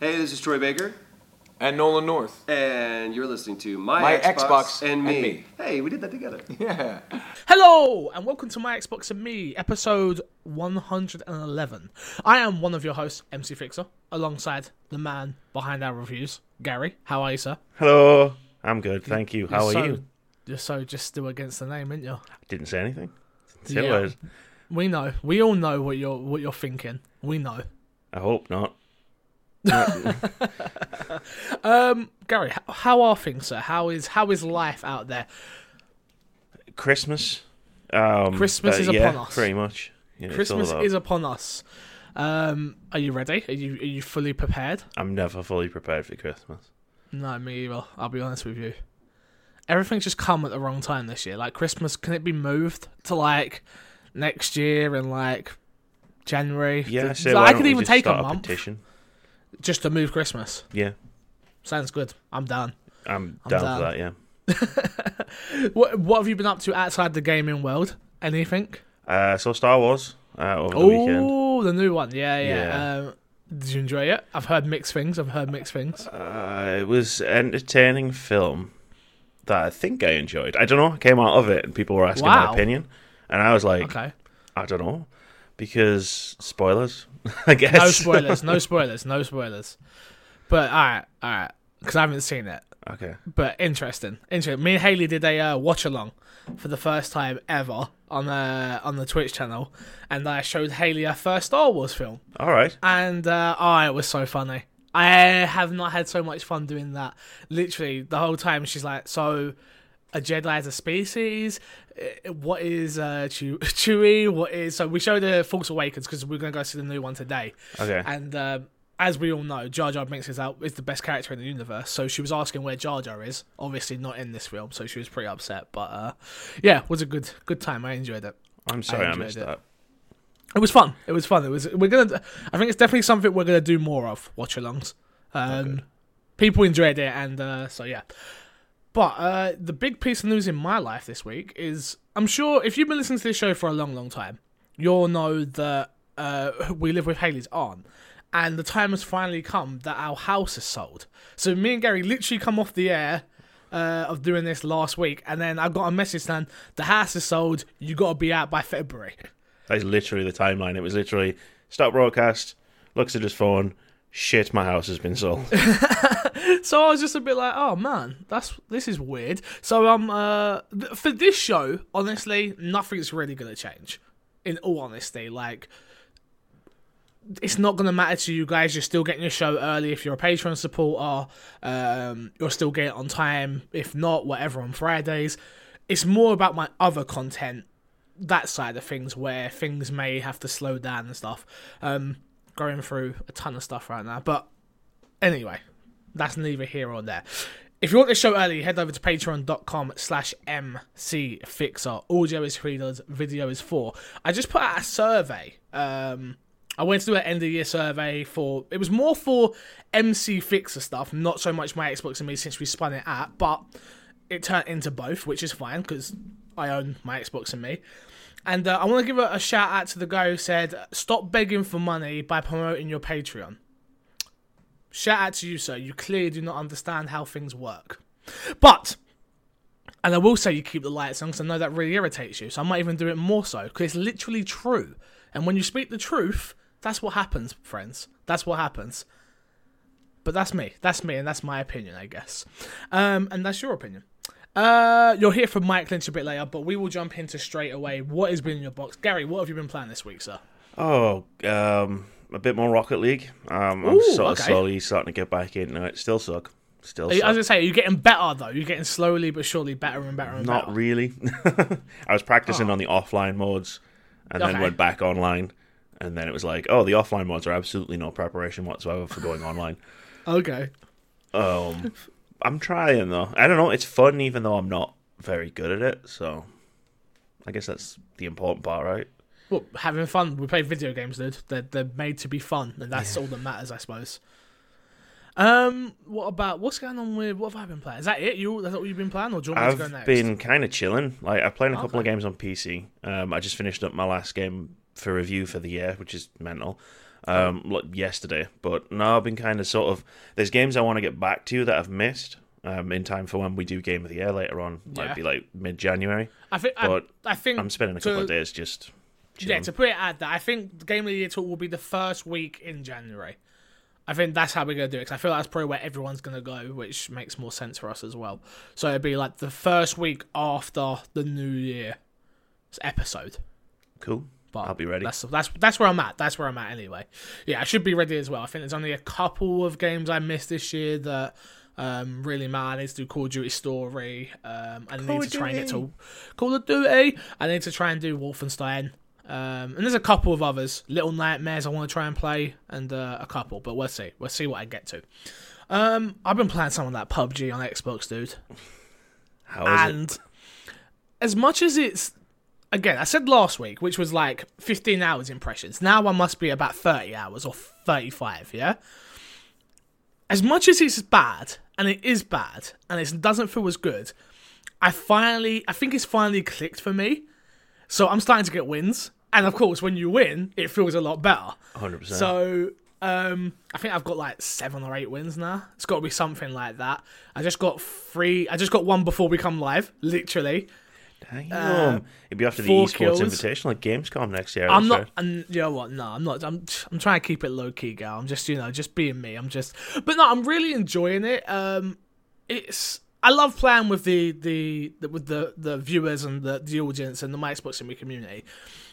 Hey, this is Troy Baker, and Nolan North. and you're listening to My, My Xbox, Xbox and, and me. Me. Hey, we did that together. Yeah. Hello, and welcome to My Xbox and Me, episode 111. I am one of your hosts, MC Fixer, alongside the man behind our reviews, Gary. How are you, sir? Hello. I'm good, thank you. How You're are so, you? You're so just still against the name, aren't you? Didn't say anything. Didn't say Yeah. We know. We all know what you're what you're thinking. We know. I hope not. Um, Gary, how are things, sir? How is how is life out there? Christmas. Um, Christmas uh, is yeah, upon us. Pretty much. Christmas is upon us. Um, are you ready? Are you are you fully prepared? I'm never fully prepared for Christmas. No, me either. I'll be honest with you. Everything's just come at the wrong time this year. Like Christmas, can it be moved to like next year and like January? Yeah, so I why could even take a month petition. Just to move Christmas. Yeah, Sounds good. I'm down. I'm, I'm down down. for that. Yeah. What What have you been up to outside the gaming world? Anything? Uh, so Star Wars uh, over the weekend. Oh, the new one. Yeah, yeah. Yeah. Um, did you enjoy it? I've heard mixed things. I've heard mixed things. Uh, it was an entertaining film that I think I enjoyed. I don't know. I came out of it and people were asking Wow. my opinion, and I was like, Okay. I don't know, because spoilers. I guess No spoilers. no spoilers. No spoilers. But all right, all right. Because I haven't seen it. okay. but interesting. Interesting. Me and Haley did a uh, watch along for the first time ever on uh, on the Twitch channel, and I showed Haley our first Star Wars film, All right. and uh, oh, it was so funny. I have not had so much fun doing that. Literally the whole time, she's like, "So, a Jedi is a species. Uh, What is uh, Chew- Chewie? What is?" So we showed the Force Awakens because we're gonna go see the new one today. Okay. And uh, as we all know, Jar Jar Binks is out is the best character in the universe. So she was asking where Jar Jar is. Obviously not in this film, so she was pretty upset. But uh, yeah, it was a good good time. I enjoyed it. I'm sorry I, enjoyed missed it. that. It was fun. It was fun. It was. We're gonna. I think it's definitely something we're gonna do more of. Watch alongs. Um, people enjoyed it, and uh, so yeah. But uh, the big piece of news in my life this week is I'm sure if you've been listening to this show for a long, long time, you'll know that uh, we live with Haley's aunt, and the time has finally come that our house is sold. So me and Gary literally come off the air uh, of doing this last week, and then I got a message saying the house is sold. You got to be out by February. That is literally the timeline. It was literally stop broadcast, looks at his phone, shit, my house has been sold. So I was just a bit like, oh man, that's this is weird. So um, uh, th- for this show, honestly, nothing's really gonna change. In all honesty, like. It's not going to matter to you guys. You're still getting your show early if you're a Patreon supporter. Um, you're still getting it on time. If not, whatever on Fridays. It's more about my other content, that side of things, where things may have to slow down and stuff. Um, going through a ton of stuff right now. But anyway, that's neither here or there. If you want this show early, head over to patreon.com slash mcfixer. Audio is three dollars, video is four. I just put out a survey. Um, I went to do an end of year survey for it was more for MC Fixer stuff, not so much my Xbox and me since we spun it out, but it turned into both, which is fine because I own my Xbox and me. And uh, I want to give a, a shout out to the guy who said, "Stop begging for money by promoting your Patreon." Shout out to you, sir. You clearly do not understand how things work. But, and I will say you keep the lights on because I know that really irritates you. So I might even do it more so because it's literally true. And when you speak the truth, that's what happens, friends. That's what happens. But that's me. That's me, and that's my opinion, I guess. Um, and that's your opinion. Uh, you'll hear from Mike Lynch a bit later, but we will jump into straight away. What has been in your box, Gary? What have you been playing this week, sir? oh, um, a bit more Rocket League. Um, I'm Ooh, sort of okay. slowly starting to get back into it. Still suck. Still you- I was suck. gonna say, are you getting better though? You're getting slowly but surely better and better and Not better. really. I was practicing Oh. on the offline modes and then went back online. And then it was like, oh, the offline modes are absolutely no preparation whatsoever for going online. Okay. Um, I'm trying though. I don't know. It's fun, even though I'm not very good at it. So, I guess that's the important part, right? Well, having fun. We play video games, dude. They're they're made to be fun, and that's all that matters, I suppose. Um, what about what's going on with what have I been playing? Is that it? You that's what you've been playing, or do you want me to go I've next? been kind of chilling. Like I've played a couple of games on PC. Um, I just finished up my last game for review for the year, which is mental. um, like yesterday. But no, I've been kind of sort of. There's games I want to get back to that I've missed. Um, in time for when we do Game of the Year later on, Yeah. might be like mid January. I think. I, But I think. I'm spending a couple to- of days just. Yeah, to put it at that, I think the Game of the Year talk will be the first week in January. I think that's how we're gonna do it. Cause I feel like that's probably where everyone's gonna go, which makes more sense for us as well. So it'd be like the first week after the New Year episode. cool. But I'll be ready. That's that's that's where I'm at. That's where I'm at anyway. Yeah, I should be ready as well. I think there's only a couple of games I missed this year that um, really matter. I need to do Call of Duty Story. Um, I need of to try and get to Call of Duty. I need to try and do Wolfenstein. Um, and there's a couple of others, Little Nightmares. I want to try and play, and uh, a couple, but we'll see. We'll see what I get to. Um, I've been playing some of that PUBG on Xbox, dude How is it? and as much as it's again i said last week which was like 15 hours impressions now i must be about 30 hours or 35 yeah as much as it's bad and it is bad and it doesn't feel as good i finally i think it's finally clicked for me so i'm starting to get wins and of course when you win it feels a lot better 100%. so um, I think I've got like seven or eight wins now. It's got to be something like that. I just got three. I just got one before we come live, literally. Damn. It'd be after the esports kills. invitational at Gamescom next year. I'm I'm not. And you know what? No, I'm not. I'm. I'm trying to keep it low key, girl. I'm just, you know, just being me. I'm just. But no, I'm really enjoying it. Um, it's. I love playing with the the, the with the the viewers and the the audience and the My Xbox community.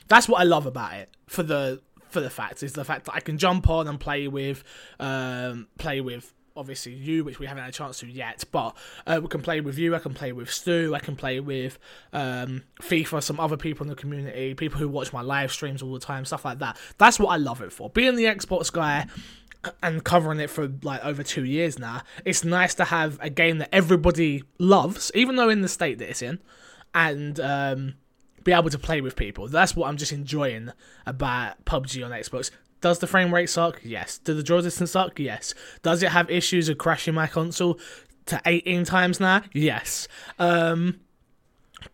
That's what I love about it. For the for the fact is the fact that I can jump on and play with, um, play with obviously you, which we haven't had a chance to yet, but uh, we can play with you. I can play with Stu. I can play with um, FIFA, some other people in the community, people who watch my live streams all the time, stuff like that. That's what I love it for. Being the Xbox guy and covering it for like over two years now, it's nice to have a game that everybody loves, even though in the state that it's in, and um, be able to play with people. That's what I'm just enjoying about PUBG on Xbox. Does the frame rate suck? Yes. Do the draw distance suck? Yes. Does it have issues of crashing my console to 18 times now? Yes. Um,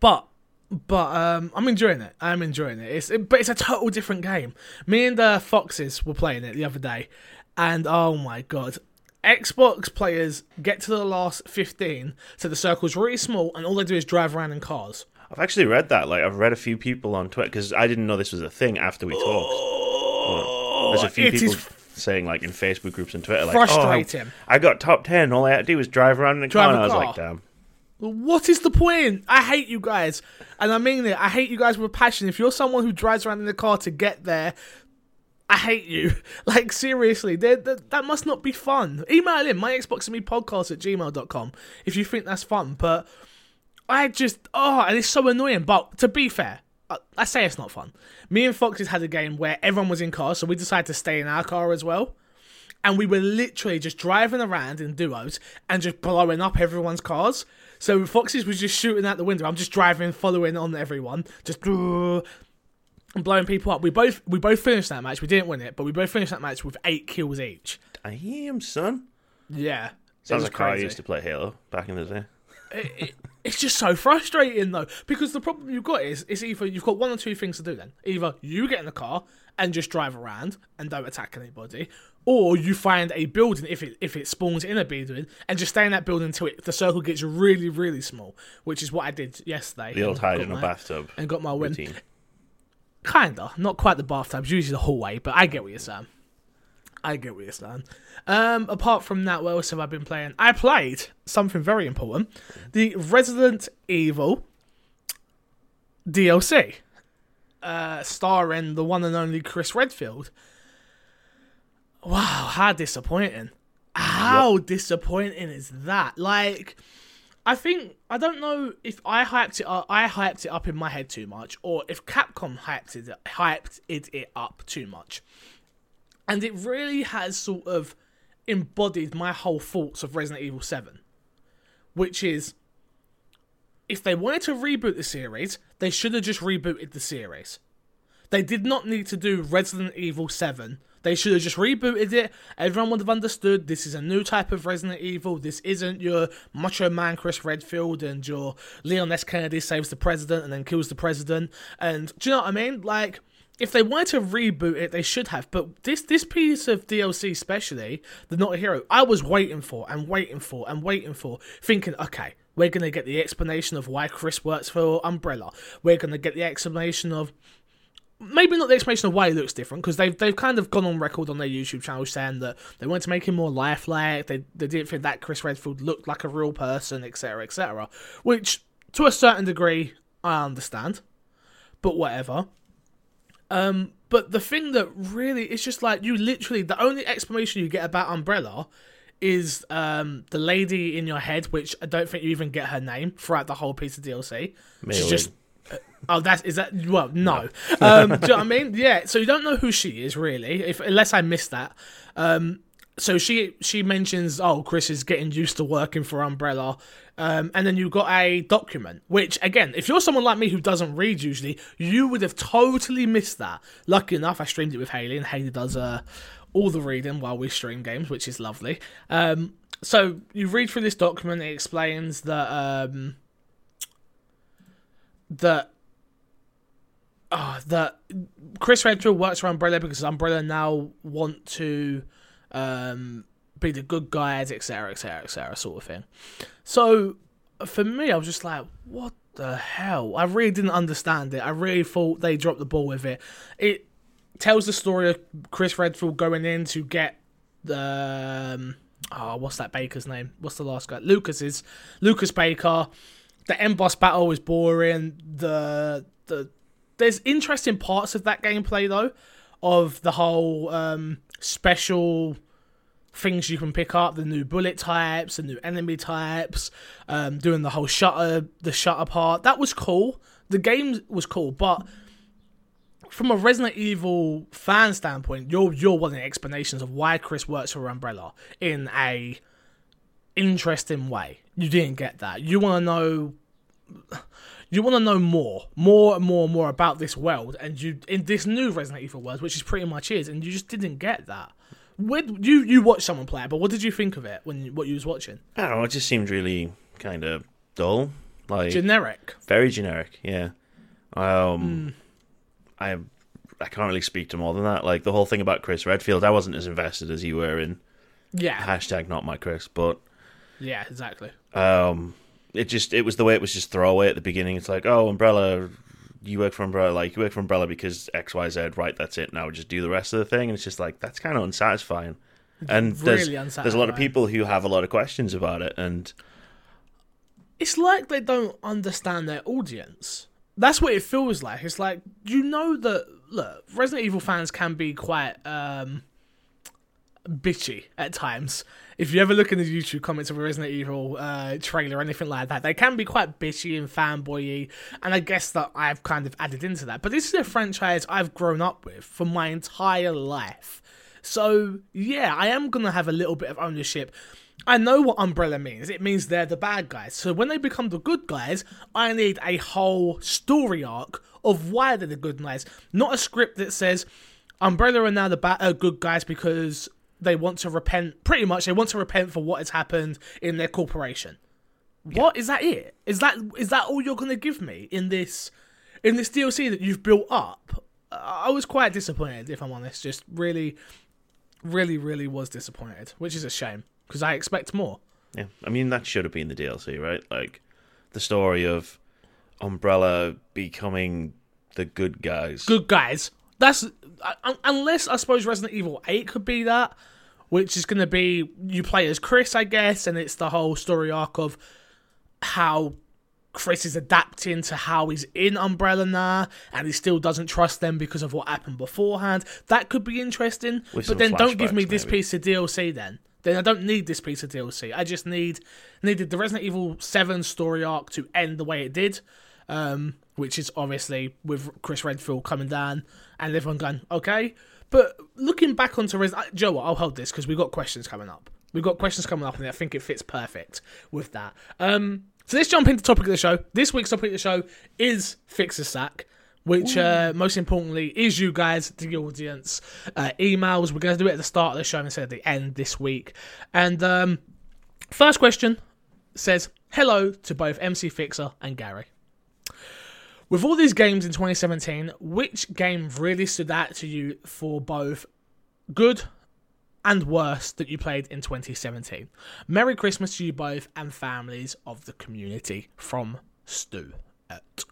but but um, I'm enjoying it. I'm enjoying it. It's it, but it's a total different game. Me and the Foxes were playing it the other day, and oh my god. Xbox players get to the last 15, so the circle's really small, and all they do is drive around in cars. I've actually read that. Like, I've read a few people on Twitter because I didn't know this was a thing after we talked. There's a few it people is saying, like, in Facebook groups and Twitter, like, oh, frustrating. Oh, I got top 10. All I had to do was drive around in a Drive car. a And I was car. like, damn. What is the point? I hate you guys. And I mean it. I hate you guys with passion. If you're someone who drives around in the car to get there, I hate you. Like, seriously, they're- that that must not be fun. Email in my Xbox and me podcast at gmail.com if you think that's fun. But I just, oh, and it's so annoying. But to be fair, I, I say it's not fun. Me and Foxes had a game where everyone was in cars, so we decided to stay in our car as well and we were literally just driving around in duos and just blowing up everyone's cars. So Foxes was just shooting out the window. I'm just driving, following on everyone, just and blowing people up. We both we both finished that match. We didn't win it, but we both finished that match with eight kills each. Damn, son. Yeah, Sounds like how I used to play Halo back in the day. it, it- it's just so frustrating though because the problem you've got is it's either you've got one or two things to do then. Either you get in the car and just drive around and don't attack anybody or you find a building if it if it spawns in a building and just stay in that building until it, the circle gets really really small which is what I did yesterday. The old hide in a bathtub and got my win. routine. kinda. Not quite the bathtub it's usually the hallway but I get what you're saying I get what you're saying. Um, apart from that, what else have I been playing? I played something very important: the Resident Evil DLC, uh, starring the one and only Chris Redfield. Wow, how disappointing! How disappointing is that? Like, I think I don't know if I hyped it up. I hyped it up in my head too much, or if Capcom hyped it hyped it, it up too much and it really has sort of embodied my whole thoughts of Resident Evil 7, which is if they wanted to reboot the series, they should have just rebooted the series. They did not need to do Resident Evil 7. They should have just rebooted it. Everyone would have understood this is a new type of Resident Evil. This isn't your Macho Man Chris Redfield and your Leon S. Kennedy saves the president and then kills the president. And do you know what I mean? Like, if they wanted to reboot it, they should have. But this this piece of DLC, especially the Not a Hero, I was waiting for and waiting for and waiting for, thinking, okay, we're gonna get the explanation of why Chris works for Umbrella. We're gonna get the explanation of maybe not the explanation of why he looks different because they've they've kind of gone on record on their YouTube channel saying that they wanted to make him more lifelike. They they didn't think that Chris Redfield looked like a real person, etc., etc. Which to a certain degree I understand, but whatever. Um, but the thing that really it's just like you literally the only explanation you get about Umbrella is um the lady in your head, which I don't think you even get her name throughout the whole piece of DLC. She's just Oh, that's that well, no. Um, do you know what I mean? Yeah. So you don't know who she is really, if unless I missed that. Um, so she she mentions, oh, Chris is getting used to working for Umbrella, um, and then you got a document, which again, if you're someone like me who doesn't read usually, you would have totally missed that. Lucky enough, I streamed it with Haley, and Haley does uh, all the reading while we stream games, which is lovely. Um, so you read through this document, it explains that um, that uh, that Chris Redfield works for Umbrella because Umbrella now want to um, be the good guys, etc., etc., etc., sort of thing. So for me, I was just like, what the hell? I really didn't understand it. I really thought they dropped the ball with it. It tells the story of Chris Redfield going in to get the um, oh, what's that Baker's name? What's the last guy? Lucas's Lucas Baker. The end boss battle was boring. The the there's interesting parts of that gameplay though, of the whole um, special things you can pick up, the new bullet types, the new enemy types, um, doing the whole shutter, the shutter part. That was cool. The game was cool, but from a Resident Evil fan standpoint, you're you're wanting explanations of why Chris works for Umbrella in a interesting way. You didn't get that. You want to know you want to know more, more and more and more about this world, and you in this new Resident Evil world, which is pretty much is, and you just didn't get that. Where, you you watched someone play it, but what did you think of it when what you was watching? I don't know. It just seemed really kind of dull, like Generic. very generic. Yeah. Um, Hmm. I I can't really speak to more than that. Like the whole thing about Chris Redfield, I wasn't as invested as you were in Yeah, hashtag not my Chris, but yeah, exactly. um, it just it was the way it was just throwaway at the beginning. It's like, oh, Umbrella, you work for Umbrella, like you work for Umbrella because X Y Z, right? That's it. Now just do the rest of the thing, and it's just like that's kind of unsatisfying. And there's Really there's a lot of people who have a lot of questions about it, and it's like they don't understand their audience. That's what it feels like. It's like you know that look, Resident Evil fans can be quite um bitchy at times. If you ever look in the YouTube comments of a Resident Evil uh, trailer or anything like that, they can be quite bitchy and fanboy and I guess that I've kind of added into that. But this is a franchise I've grown up with for my entire life. So, yeah, I am going to have a little bit of ownership. I know what Umbrella means. It means they're the bad guys. So when they become the good guys, I need a whole story arc of why they're the good guys, not a script that says Umbrella are now the ba- uh, good guys because they want to repent. Pretty much, they want to repent for what has happened in their corporation. What is that? It is that is that all you're going to give me in this in this DLC that you've built up? I I was quite disappointed, if I'm honest. Just really, really, really was disappointed, which is a shame because I expect more. yeah, I mean that should have been the DLC, right? Like the story of Umbrella becoming the good guys. Good guys. That's uh, unless I suppose Resident Evil Eight could be that, which is going to be you play as Chris, I guess, and it's the whole story arc of how Chris is adapting to how he's in Umbrella now, and he still doesn't trust them because of what happened beforehand. That could be interesting, With but then don't give me this maybe. piece of DLC. Then, then I don't need this piece of DLC. I just need needed the Resident Evil Seven story arc to end the way it did, um, which is obviously with Chris Redfield coming down and everyone going okay. But looking back onto Joe, what, I'll hold this because we've got questions coming up. We've got questions coming up, and I think it fits perfect with that. Um, so let's jump into the topic of the show. This week's topic of the show is Fix a Sack, which uh, most importantly is you guys, the audience, uh, emails. We're going to do it at the start of the show instead of the end this week. And um, first question says, Hello to both MC Fixer and Gary. With all these games in 2017, which game really stood out to you for both good and worse that you played in 2017? Merry Christmas to you both and families of the community from Stu at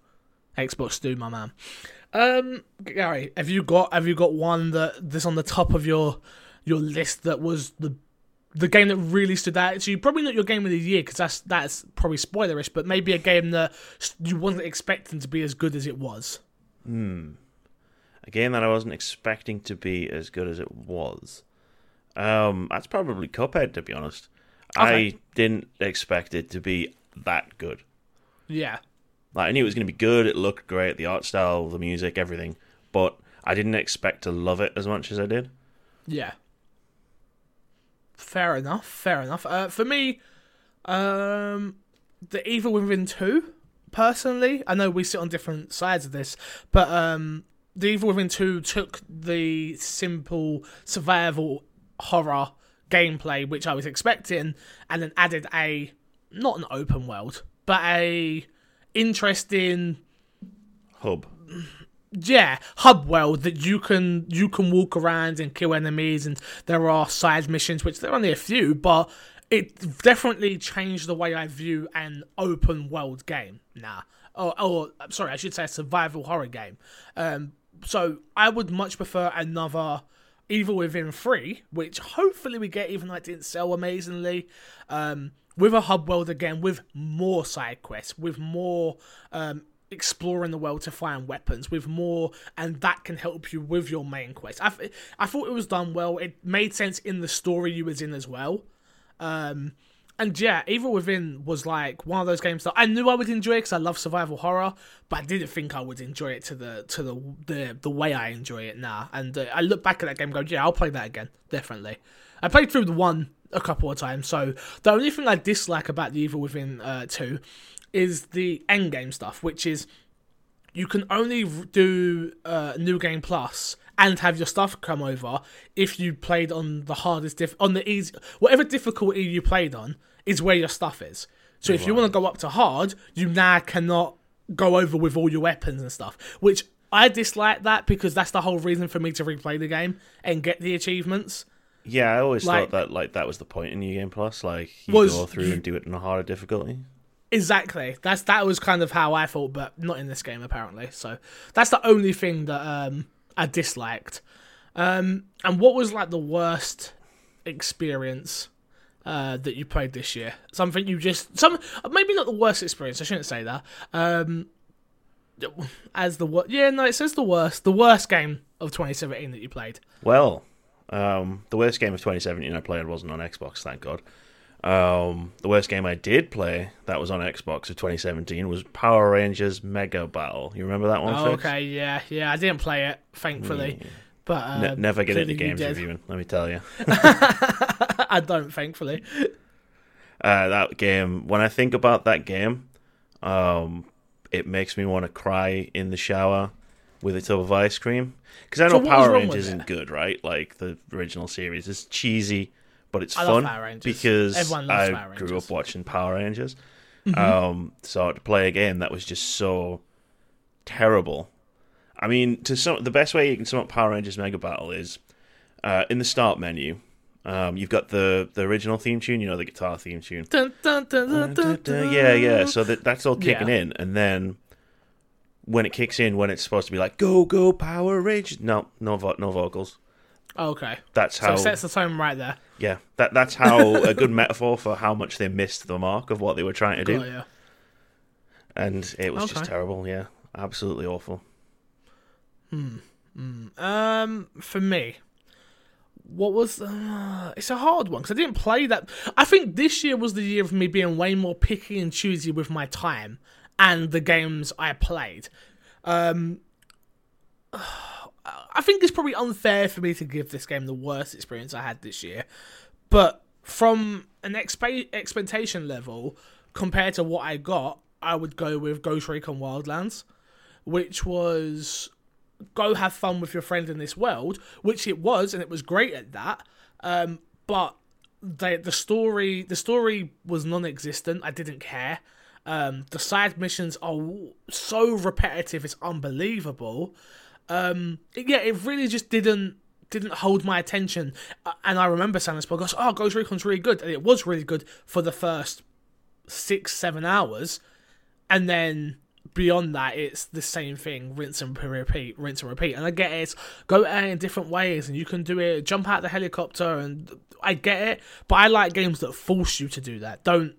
Xbox Stu, my man. Um, Gary, have you got have you got one that that's on the top of your your list that was the the game that really stood out to you? Probably not your game of the year because that's that's probably spoilerish, but maybe a game that you wasn't expecting to be as good as it was. Hmm. A game that I wasn't expecting to be as good as it was. Um, that's probably Cuphead, to be honest. Okay. I didn't expect it to be that good. Yeah, Like I knew it was going to be good. It looked great, the art style, the music, everything. But I didn't expect to love it as much as I did. yeah. Fair enough. Fair enough. Uh, for me, um, the Evil Within two. Personally, I know we sit on different sides of this, but um, the Evil Within two took the simple survival horror gameplay which I was expecting, and then added a not an open world, but a interesting Hub. Yeah hub world that you can you can walk around and kill enemies and there are side missions which there are only a few but it definitely changed the way i view an open world game. Nah. Or, or sorry i should say a survival horror game. Um so i would much prefer another evil within 3 which hopefully we get even though it didn't sell amazingly. Um with a hub world again with more side quests with more um exploring the world to find weapons with more and that can help you with your main quest. I, th- I thought it was done well. It made sense in the story you was in as well. Um and yeah evil within was like one of those games that i knew i would enjoy because i love survival horror but i didn't think i would enjoy it to the to the the, the way i enjoy it now. And uh, i look back at that game go yeah i'll play that again definitely. I played through the one a couple of times so the only thing i dislike about the evil within uh 2 is the end game stuff, which is you can only do uh, new game plus and have your stuff come over if you played on the hardest diff on the easy whatever difficulty you played on is where your stuff is. So if you want to go up to hard, you now cannot go over with all your weapons and stuff, which I dislike that because that's the whole reason for me to replay the game and get the achievements. Yeah, I always Like- thought that like that was the point in New Game Plus. Like you Was go through and do it in a harder difficulty. Exactly. That's that was kind of how I thought, but not in this game apparently. So that's the only thing that um I disliked. Um and what was like the worst experience uh that you played this year? Something you just some maybe not the worst experience, I shouldn't say that. Um as the wor- yeah, no, it says the worst. The worst game of 2017 that you played. Well, um, the worst game of 2017 I played wasn't on Xbox, thank God. Um, the worst game I did play that was on Xbox of 2017 was Power Rangers Mega Battle. You remember that one? Oh, Fix? okay, yeah, yeah. I didn't play it, thankfully. But uh, Ne- never get into games reviewing. Let me tell you. I don't, thankfully. Uh, that game. When I think about that game, um, it makes me want to cry in the shower with a tub of ice cream. Because I know was Power Rangers isn't good, right? Like the original series, it's cheesy, but it's I fun because Everyone loves I Power grew up watching Power Rangers. Mm-hmm. Um, so to play a game that was just so terrible. I mean, to sum, the best way you can sum up Power Rangers Mega Battle is uh, in the start menu. Um, you've got the the original theme tune, you know, the guitar theme tune. Dun, dun, dun. Yeah, yeah. So that that's all kicking Yeah. in, and then when it kicks in, when it's supposed to be like "Go Go Power Rangers," no, no, vo- no vocals. Okay. That's So how. it sets the tone right there. Yeah, that that's how a good metaphor for how much they missed the mark of what they were trying to do, Oh, yeah. and it was just terrible. Yeah, absolutely awful. Hmm. Um, for me, what was uh, it's a hard one because I didn't play that. I think this year was the year of me being way more picky and choosy with my time and the games I played. Um, I think it's probably unfair for me to give this game the worst experience I had this year, but from an expe- expectation level compared to what I got, I would go with Ghost Recon Wildlands, which was go have fun with your friend in this world, which it was, and it was great at that. Um, but the the story the story was non-existent. I didn't care. Um, the side missions are so repetitive; it's unbelievable. Um, yeah, it really just didn't didn't hold my attention. Uh, And I remember saying this podcast, "Oh, Ghost Recon's really good," and it was really good for the first six, seven hours, and then beyond that, it's the same thing, rinse and repeat, rinse and repeat. And I get it, it's go in different ways, and you can do it, jump out the helicopter, and I get it. But I like games that force you to do that. Don't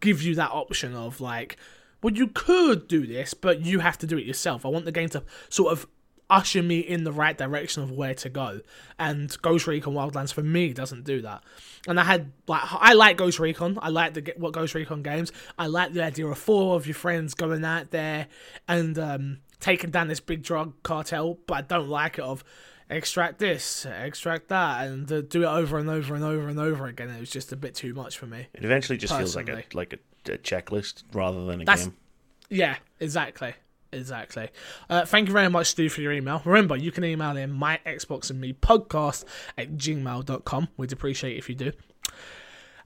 give you that option of like, well, you could do this, but you have to do it yourself. I want the game to sort of usher me in the right direction of where to go. And Ghost Recon Wildlands for me doesn't do that. And I had like I like Ghost Recon. I like the what Ghost Recon games. I like the idea of four of your friends going out there and um, taking down this big drug cartel. But I don't like it of extract this, extract that, and uh, do it over and over and over and over again. It was just a bit too much for me. It eventually just feels like a like a, a checklist rather than a That's- game. Yeah, exactly. Exactly. Uh, thank you very much, Stu, for your email. Remember, you can email in my Xbox and me podcast at gmail.com. We'd appreciate if you do.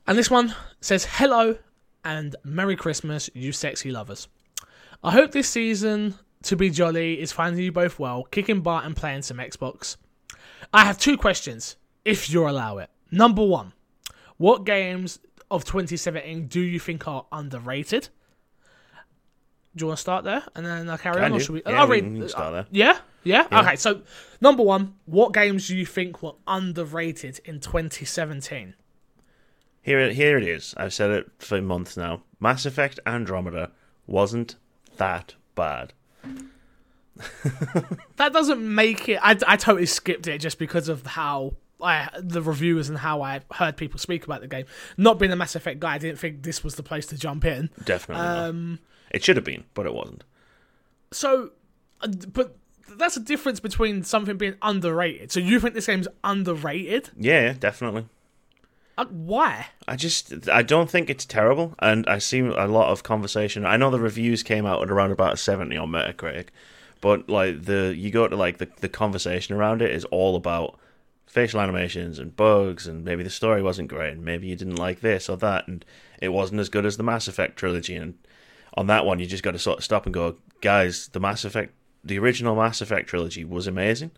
And this one says, Hello and Merry Christmas, you sexy lovers. I hope this season to be jolly is finding you both well, kicking butt and playing some Xbox. I have two questions, if you allow it. Number one, what games of 2017 do you think are underrated? Do you want to start there and then I'll carry Can on? Or should we? Yeah, I'll we read. can start there. Yeah? yeah? Yeah. Okay, so number one, what games do you think were underrated in 2017? Here, here it is. I've said it for months now. Mass Effect Andromeda wasn't that bad. That doesn't make it. I, I totally skipped it just because of how I the reviewers and how I heard people speak about the game. Not being a Mass Effect guy, I didn't think this was the place to jump in. Definitely Um, not. It should have been, but it wasn't. So, uh, but that's a difference between something being underrated. So you think this game's underrated? Yeah, definitely. Uh, why? I just I don't think it's terrible, and I see a lot of conversation. I know the reviews came out at around about a seventy on Metacritic, but like the you go to like the the conversation around it is all about facial animations and bugs, and maybe the story wasn't great, and maybe you didn't like this or that, and it wasn't as good as the Mass Effect trilogy. And on that one, you just got to sort of stop and go, guys, the Mass Effect, the original Mass Effect trilogy was amazing.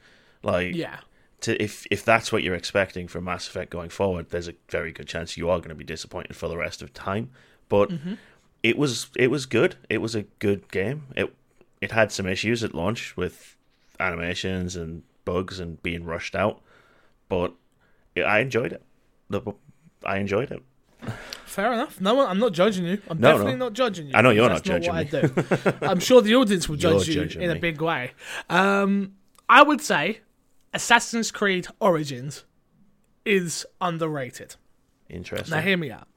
Like, Yeah. to if if that's what you're expecting from Mass Effect going forward, there's a very good chance you are going to be disappointed for the rest of time. But mm-hmm. it was it was good. It was a good game. It it had some issues at launch with animations and bugs and being rushed out, but I enjoyed it. The I enjoyed it. Fair enough. No. I'm not judging you. I'm No, definitely no. not judging you. I know you're That's not what judging I do. I'm sure the audience will You're judge you judging in a me. big way. Um, I would say Assassin's Creed Origins is underrated. Interesting. Now, hear me out.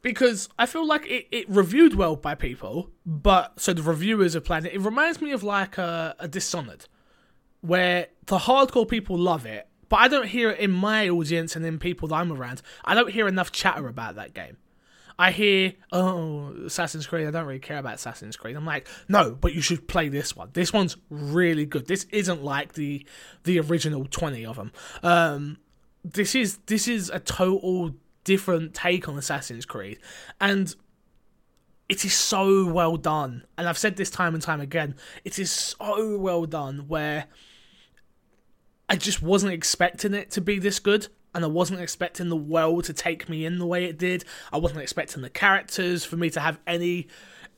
Because I feel like it, it reviewed well by people, but so the reviewers are playing it. It reminds me of like a, a Dishonored, where the hardcore people love it, but I don't hear it in my audience and in people that I'm around. I don't hear enough chatter about that game. I hear, oh, Assassin's Creed, I don't really care about Assassin's Creed. I'm like, no, but you should play this one. This one's really good. This isn't like the the original 20 of them. Um, this is this is a total different take on Assassin's Creed, and it is so well done. And I've said this time and time again. It is so well done. Where I just wasn't expecting it to be this good, and I wasn't expecting the world to take me in the way it did. I wasn't expecting the characters for me to have any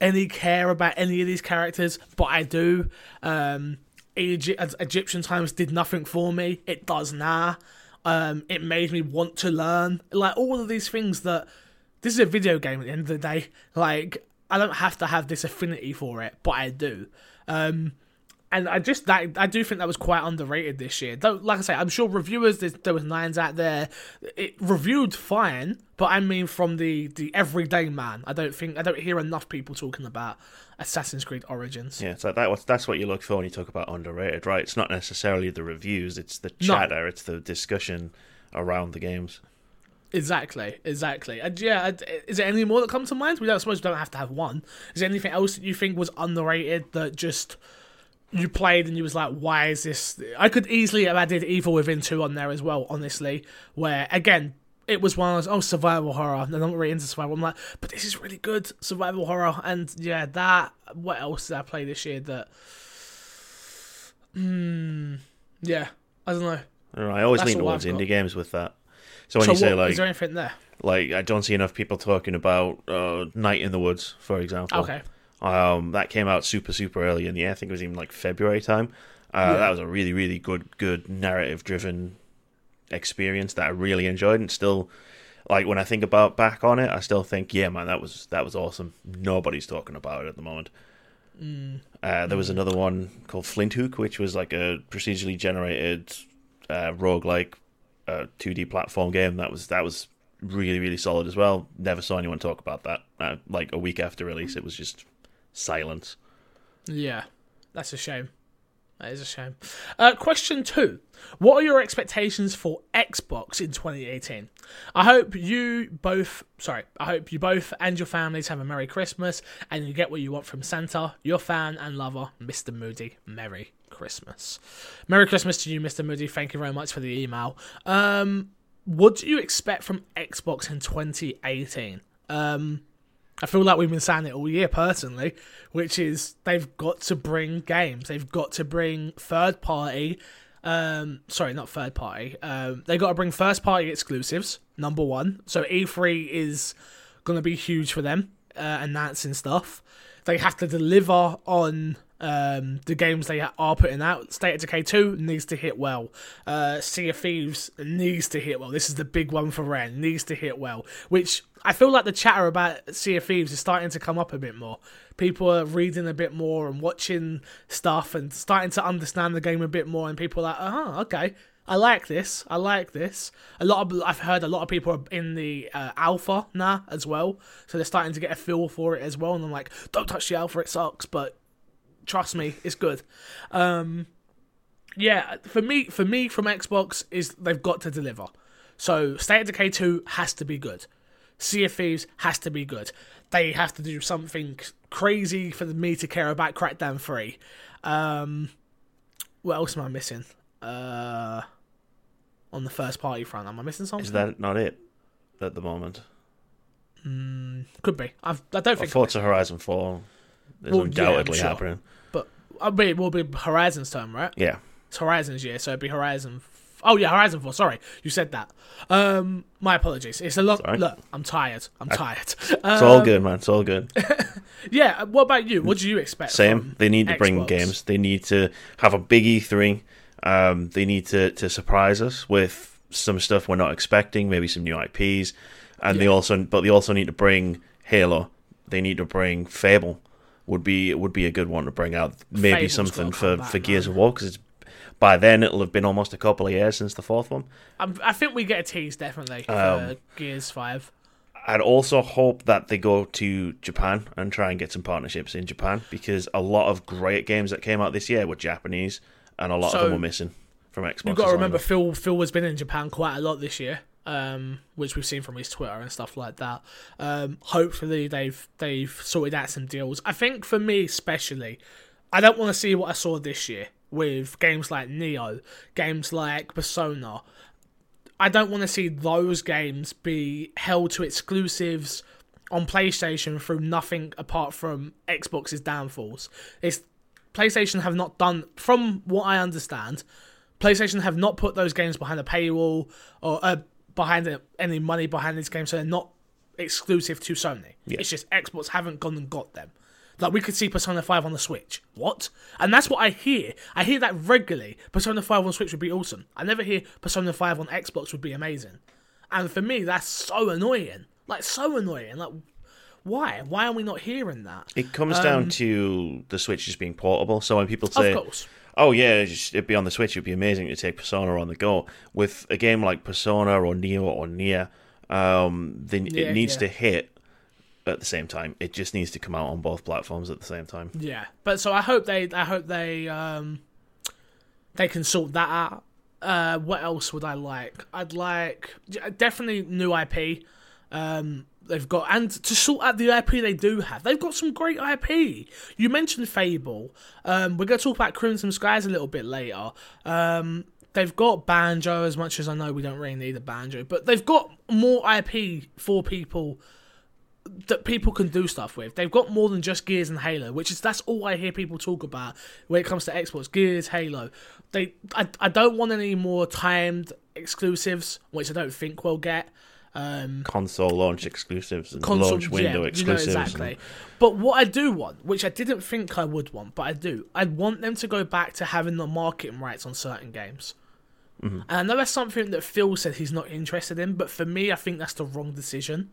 any care about any of these characters, but I do. Um, Egy- Egyptian times did nothing for me. It does now. Um, it made me want to learn. Like all of these things that this is a video game at the end of the day. Like I don't have to have this affinity for it, but I do. Um, and I just that I do think that was quite underrated this year. Though, like I say, I'm sure reviewers there was nines out there. It reviewed fine, but I mean from the the everyday man. I don't think I don't hear enough people talking about Assassin's Creed Origins. Yeah, so that was that's what you look for when you talk about underrated, right? It's not necessarily the reviews; it's the No. chatter, it's the discussion around the games. Exactly, exactly. And yeah, uh, is there any more that come to mind? We don't I suppose we don't have to have one. Is there anything else that you think was underrated that just you played and you was like, why is this? I could easily have added Evil Within two on there as well. Honestly, where again, it was one of those oh survival horror. They're not really into survival. I'm like, but this is really good survival horror. And yeah, that. What else did I play this year that? Hmm. Yeah, I don't know. I, don't know, I always That's lean all towards indie games with that. So when so you say what, like is there anything there? like I don't see enough people talking about uh, Night in the Woods, for example. Okay. Um, that came out super super early in the year. I think it was even like February time. Uh, Yeah. That was a really really good good narrative driven experience that I really enjoyed, and still like when I think about back on it, I still think yeah man that was that was awesome. Nobody's talking about it at the moment. Uh, there was another one called Flinthook, which was like a procedurally generated uh, roguelike uh, 2D platform game. That was that was really really solid as well. Never saw anyone talk about that. Uh, like a week after release, it was just silence. Yeah, that's a shame. That is a shame. Uh, question two: What are your expectations for Xbox in 2018? I hope you both. Sorry, I hope you both and your families have a Merry Christmas and you get what you want from Santa. Your fan and lover, Mr. Moody. Merry Christmas. Merry Christmas to you, Mr. Moody. Thank you very much for the email. Um, what do you expect from Xbox in 2018? Um, I feel like we've been saying it all year personally, which is they've got to bring games. They've got to bring third party. Um, sorry, not third party. Um, they got to bring first party exclusives. Number one. So E3 is gonna be huge for them. Uh, announcing stuff. They have to deliver on um, the games they are putting out. State of Decay 2 needs to hit well. Uh, sea of Thieves needs to hit well. This is the big one for Ren. Needs to hit well. Which I feel like the chatter about Sea of Thieves is starting to come up a bit more. People are reading a bit more and watching stuff and starting to understand the game a bit more. And people are like, oh, okay. I like this. I like this. A lot of I've heard a lot of people are in the uh, alpha now as well, so they're starting to get a feel for it as well. And I'm like, don't touch the alpha, it sucks, but trust me, it's good. Um, yeah, for me, for me, from Xbox is they've got to deliver. So State of Decay two has to be good. Sea of Thieves has to be good. They have to do something crazy for me to care about Crackdown three. Um, what else am I missing? Uh, on the first party front, am I missing something? Is that not it at the moment? Could be. I've, I don't Well, think. Forza Horizon Four is Well, yeah, undoubtedly sure. happening. But I mean, it will be Horizon's turn, right? Yeah, It's Horizon's year, so it'd be Horizon. Oh yeah, Horizon Four. Sorry, you said that. Um, my apologies. It's a lot. Look, I'm tired. I'm tired. it's Uh, all good, man. It's all good. yeah. What about you? What do you expect? Same. They need to bring games. They need to have a big E3. Um, they need to, to surprise us with some stuff we're not expecting, maybe some new IPs, and they also, but they also need to bring Halo. They need to bring Fable. Would be would be a good one to bring out. Maybe Fable's something for, back, for Gears man. of War because by then it'll have been almost a couple of years since the fourth one. I'm, I think we get a tease definitely for Um, Gears Five. I'd also hope that they go to Japan and try and get some partnerships in Japan because a lot of great games that came out this year were Japanese and a lot So, of them were missing from Xbox. You've got to remember. Phil. Phil has been in Japan quite a lot this year, um, which we've seen from his Twitter and stuff like that. Um, hopefully they've they've sorted out some deals. I think for me especially, I don't want to see what I saw this year with games like Nioh, games like Persona. I don't want to see those games be held to exclusives on PlayStation through nothing apart from Xbox's downfalls. It's PlayStation have not done, from what I understand, PlayStation have not put those games behind a paywall or uh, behind a, any money behind these games, so they're not exclusive to Sony. Yeah. It's just Xbox haven't gone and got them. Like we could see Persona 5 on the Switch. What? And that's what I hear. I hear that regularly. Persona 5 on Switch would be awesome. I never hear Persona 5 on Xbox would be amazing. And for me, that's so annoying. Like so annoying. Like why? Why are we not hearing that? It comes down to the Switch just being portable. So when people say, Um, of course. "Oh yeah, it'd be on the Switch, it'd be amazing to take Persona on the go," with a game like Persona or Nioh or Nier, um, then Yeah, it needs yeah. to hit at the same time. It just needs to come out on both platforms at the same time. Yeah, but so I hope they, I hope they, um, they can sort that out. Uh, what else would I like? I'd like definitely new IP. Um, they've got and to sort out the IP they do have, they've got some great IP. You mentioned Fable. Um, we're gonna talk about Crimson Skies a little bit later. Um, they've got banjo as much as I know we don't really need a banjo, but they've got more IP for people that people can do stuff with. They've got more than just Gears and Halo, which is that's all I hear people talk about when it comes to Xbox. Gears, Halo. They I, I don't want any more timed exclusives, which I don't think we'll get. Um, Console launch exclusives and console launch window yeah, exclusives. You know and- exactly. But what I do want, which I didn't think I would want, but I do, I want them to go back to having the marketing rights on certain games. Mm-hmm. And I know that's something that Phil said he's not interested in, but for me, I think that's the wrong decision.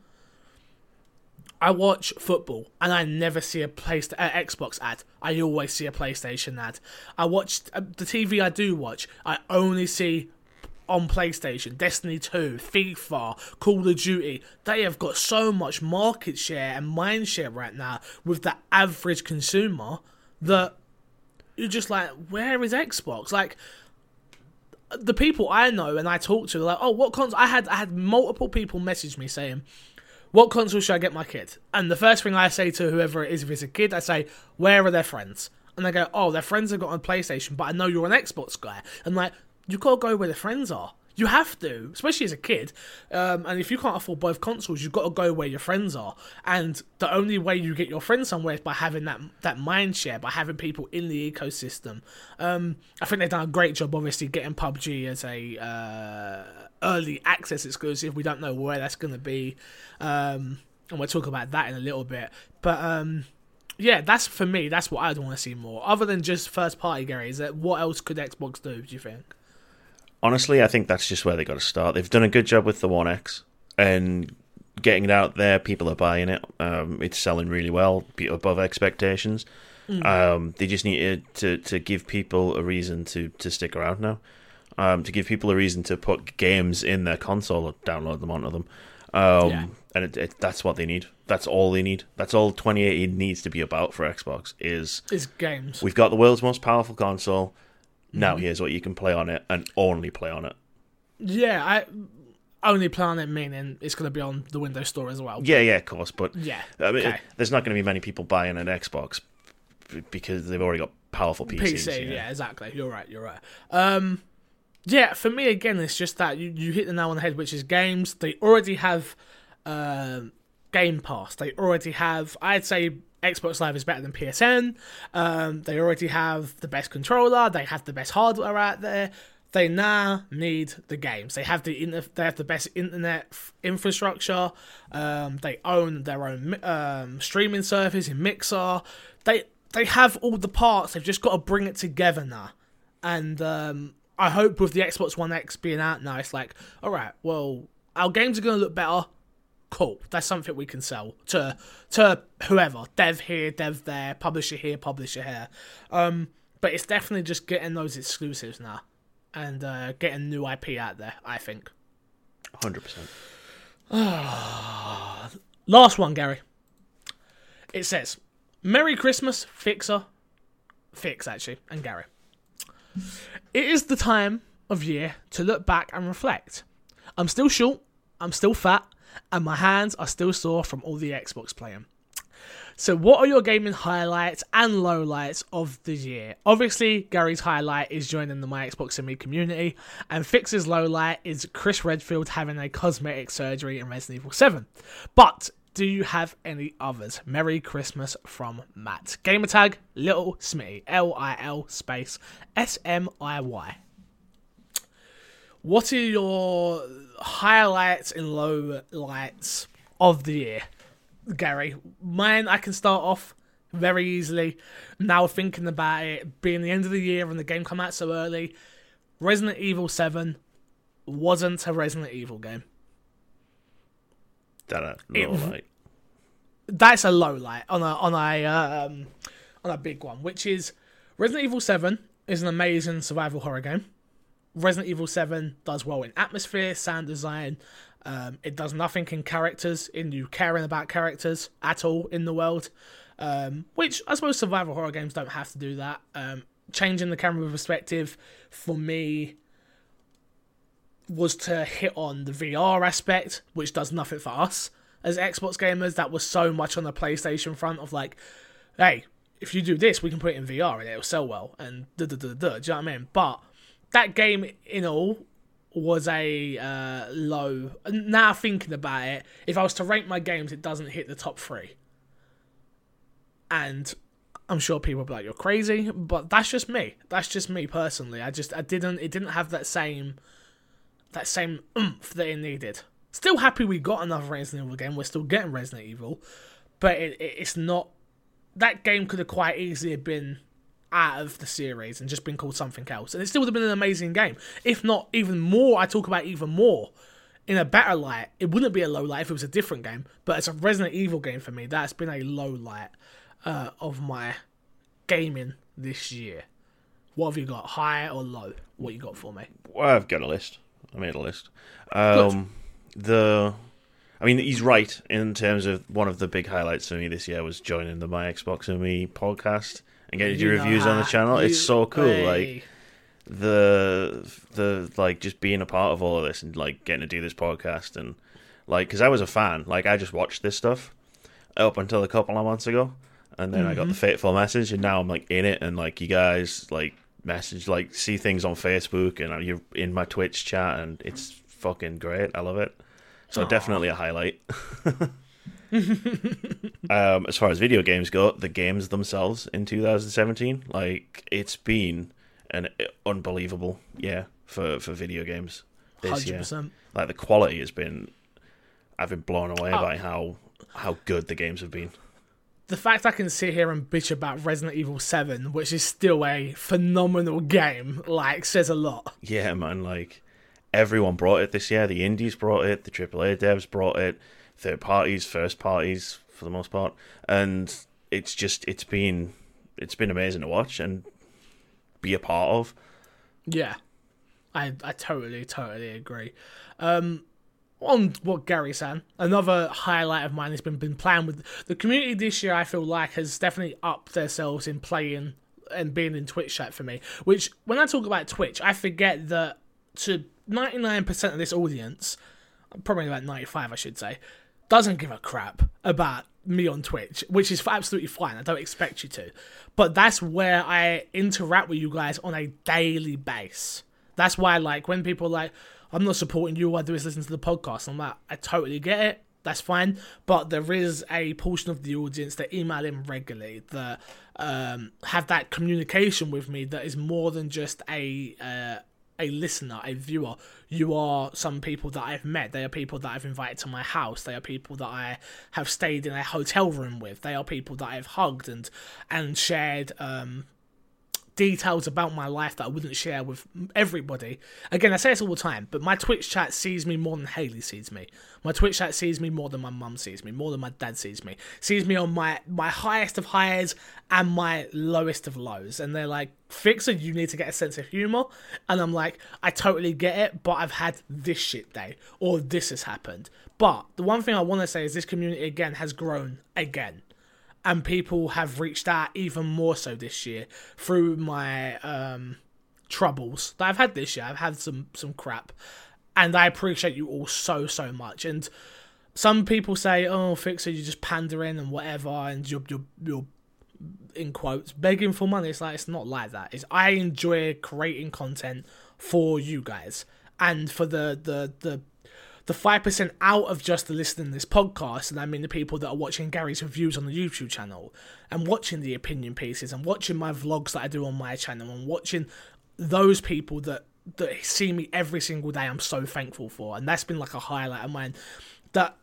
I watch football and I never see a Playsta- uh, Xbox ad. I always see a PlayStation ad. I watch uh, the TV I do watch. I only see on PlayStation, Destiny 2, FIFA, Call of Duty, they have got so much market share and mind share right now with the average consumer that you're just like, where is Xbox? Like, the people I know and I talk to, like, oh, what console? I had I had multiple people message me saying, what console should I get my kid? And the first thing I say to whoever it is, if it's a kid, I say, where are their friends? And they go, oh, their friends have got on PlayStation, but I know you're an Xbox guy. And like, you gotta go where the friends are. You have to, especially as a kid. Um, and if you can't afford both consoles, you've got to go where your friends are. And the only way you get your friends somewhere is by having that that mind share, by having people in the ecosystem. Um, I think they've done a great job, obviously, getting PUBG as a uh, early access exclusive. We don't know where that's going to be, um, and we'll talk about that in a little bit. But um, yeah, that's for me. That's what I'd want to see more, other than just first party, Gary. Is that what else could Xbox do? Do you think? Honestly, I think that's just where they got to start. They've done a good job with the One X and getting it out there. People are buying it. Um, it's selling really well, above expectations. Um, they just need to, to to give people a reason to, to stick around now. Um, to give people a reason to put games in their console or download them onto them. Um, Yeah. And it, it, that's what they need. That's all they need. That's all 2018 needs to be about for Xbox. Is Is games? we've got the world's most powerful console. Now here's what you can play on it and only play on it. Yeah, I only play on it meaning it's going to be on the Windows Store as well. Yeah, yeah, of course, but Yeah, I mean, okay. there's not going to be many people buying an Xbox because they've already got powerful PCs. PC, yeah. yeah. exactly. You're right. You're right. Um, yeah, for me again, it's just that you, you hit the nail on the head, which is games. They already have um, Game Pass. They already have. I'd say Xbox Live is better than PSN. Um, they already have the best controller. They have the best hardware out there. They now need the games. They have the inter- they have the best internet f- infrastructure. Um, they own their own um, streaming service in Mixer. They they have all the parts. They've just got to bring it together now. And um, I hope with the Xbox One X being out now, it's like, all right, well, our games are going to look better. Cool, that's something we can sell to to whoever, dev here, dev there, publisher here, publisher here. Um, but it's definitely just getting those exclusives now and uh, getting new IP out there. I think. 100%. Last one, Gary. It says, Merry Christmas, Fixer. Fix, actually, and Gary. It is the time of year to look back and reflect. I'm still short, I'm still fat, and my hands are still sore from all the Xbox playing. So, what are your gaming highlights and lowlights of the year? Obviously, Gary's highlight is joining the My Xbox and Me community, and Fix's lowlight is Chris Redfield having a cosmetic surgery in Resident Evil 7. But do you have any others? Merry Christmas from Matt. Gamertag Little Smitty. L I L space S M I Y. What are your highlights and lowlights of the year? Gary. Mine, I can start off very easily. Now thinking about it, being the end of the year and the game come out so early, Resident Evil 7 wasn't a Resident Evil game. That It- low light. That's a low light on a on a um, on a big one, which is Resident Evil 7 is an amazing survival horror game. Resident Evil 7 does well in atmosphere, sound design. Um, it does nothing in characters, in you caring about characters at all in the world. Um, which I suppose survival horror games don't have to do that. Um, changing the camera perspective for me was to hit on the VR aspect, which does nothing for us as Xbox gamers. That was so much on the PlayStation front of like, hey, if you do this, we can put it in VR and it'll sell well, and da da da da. Do you know what I mean? But that game in all was a uh, low. Now thinking about it, if I was to rank my games, it doesn't hit the top three. And I'm sure people will be like, "You're crazy," but that's just me. That's just me personally. I just I didn't. It didn't have that same that same oomph that it needed. Still happy we got another Resident Evil game. We're still getting Resident Evil, but it, it, it's not. That game could have quite easily been out of the series and just been called something else, and it still would have been an amazing game. If not even more, I talk about even more in a better light. It wouldn't be a low light if it was a different game, but it's a Resident Evil game for me. That's been a low light uh, of my gaming this year. What have you got, high or low? What you got for me? Well, I've got a list. I made a list. Um, the, I mean, he's right in terms of one of the big highlights for me this year was joining the My Xbox and Me podcast and getting your You reviews on the channel. It's so cool. Hey. Like the the like just being a part of all of this and like getting to do this podcast and like because I was a fan. Like I just watched this stuff up until a couple of months ago, and then I got the fateful message, and now I'm like in it, and like you guys like message like see things on Facebook, and you're in my Twitch chat, and it's fucking great. I love it. So definitely a highlight. um, as far as video games go, the games themselves in 2017, like it's been an unbelievable year for for video games this hundred year. percent. Like the quality has been, I've been blown away Oh. by how how good the games have been. The fact I can sit here and bitch about Resident Evil Seven, which is still a phenomenal game, like says a lot. Yeah, man. Like everyone brought it this year. The indies brought it. The AAA devs brought it. Third parties, first parties, for the most part, and it's just it's been it's been amazing to watch and be a part of. Yeah, I I totally totally agree. Um, on what Gary said, another highlight of mine has been been playing with the community this year. I feel like has definitely upped themselves in playing and being in Twitch chat for me. Which when I talk about Twitch, I forget that to ninety nine percent of this audience, probably about ninety five, I should say, doesn't give a crap about me on Twitch, which is absolutely fine. I don't expect you to. But that's where I interact with you guys on a daily base. That's why, like, when people like, I'm not supporting you, all I do is listen to the podcast. I'm like, I totally get it. That's fine. But there is a portion of the audience that email in regularly that um, have that communication with me that is more than just a. Uh, a listener, a viewer. You are some people that I've met. They are people that I've invited to my house. They are people that I have stayed in a hotel room with. They are people that I've hugged and and shared um, details about my life that I wouldn't share with everybody. Again, I say this all the time, but my Twitch chat sees me more than Haley sees me. My Twitch chat sees me more than my mum sees me, more than my dad sees me. Sees me on my my highest of highs and my lowest of lows. And they're like, Fixer, you need to get a sense of humor. And I'm like, I totally get it, but I've had this shit day or this has happened. But the one thing I want to say is this community again has grown again and people have reached out even more so this year through my um, troubles that I've had this year. I've had some some crap, and I appreciate you all so so much. And some people say, "Oh, Fixer, you're just pandering and whatever," and you're you're you're in quotes begging for money. It's like it's not like that. It's I enjoy creating content for you guys and for the the the the five percent out of just the listening to this podcast, and I mean the people that are watching Gary's reviews on the YouTube channel and watching the opinion pieces and watching my vlogs that I do on my channel and watching those people that that see me every single day. I'm so thankful for, and that's been like a highlight of mine. That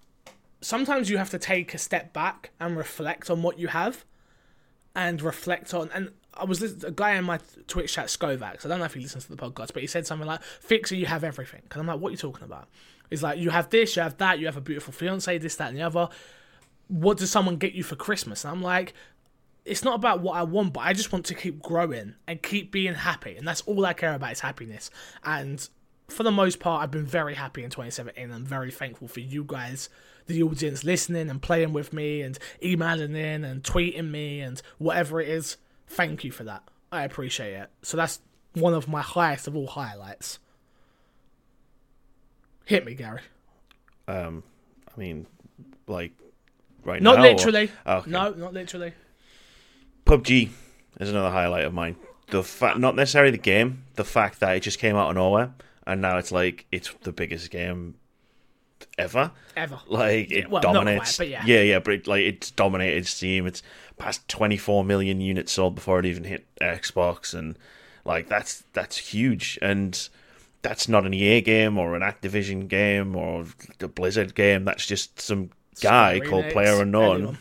sometimes you have to take a step back and reflect on what you have, and reflect on and. I was a guy in my Twitch chat, Skovax. I don't know if he listens to the podcast, but he said something like, "Fixer, you have everything." And I'm like, "What are you talking about?" It's like you have this, you have that, you have a beautiful fiance, this, that, and the other. What does someone get you for Christmas? And I'm like, it's not about what I want, but I just want to keep growing and keep being happy, and that's all I care about is happiness. And for the most part, I've been very happy in 2017. I'm very thankful for you guys, the audience, listening and playing with me, and emailing in and tweeting me and whatever it is. Thank you for that. I appreciate it. So that's one of my highest of all highlights. Hit me, Gary. Um, I mean, like right Not now. or- literally. Okay. No, not literally. PUBG is another highlight of mine. the fact, not necessarily the game, the fact that it just came out of nowhere, and now it's like it's the biggest game ever. Ever. Like it well, not dominates. quite, but yeah. yeah, yeah, but it, like it's dominated Steam. It's past 24 million units sold before it even hit Xbox, and like that's that's huge. And that's not an EA game or an Activision game or a Blizzard game. That's just some guy called Player Unknown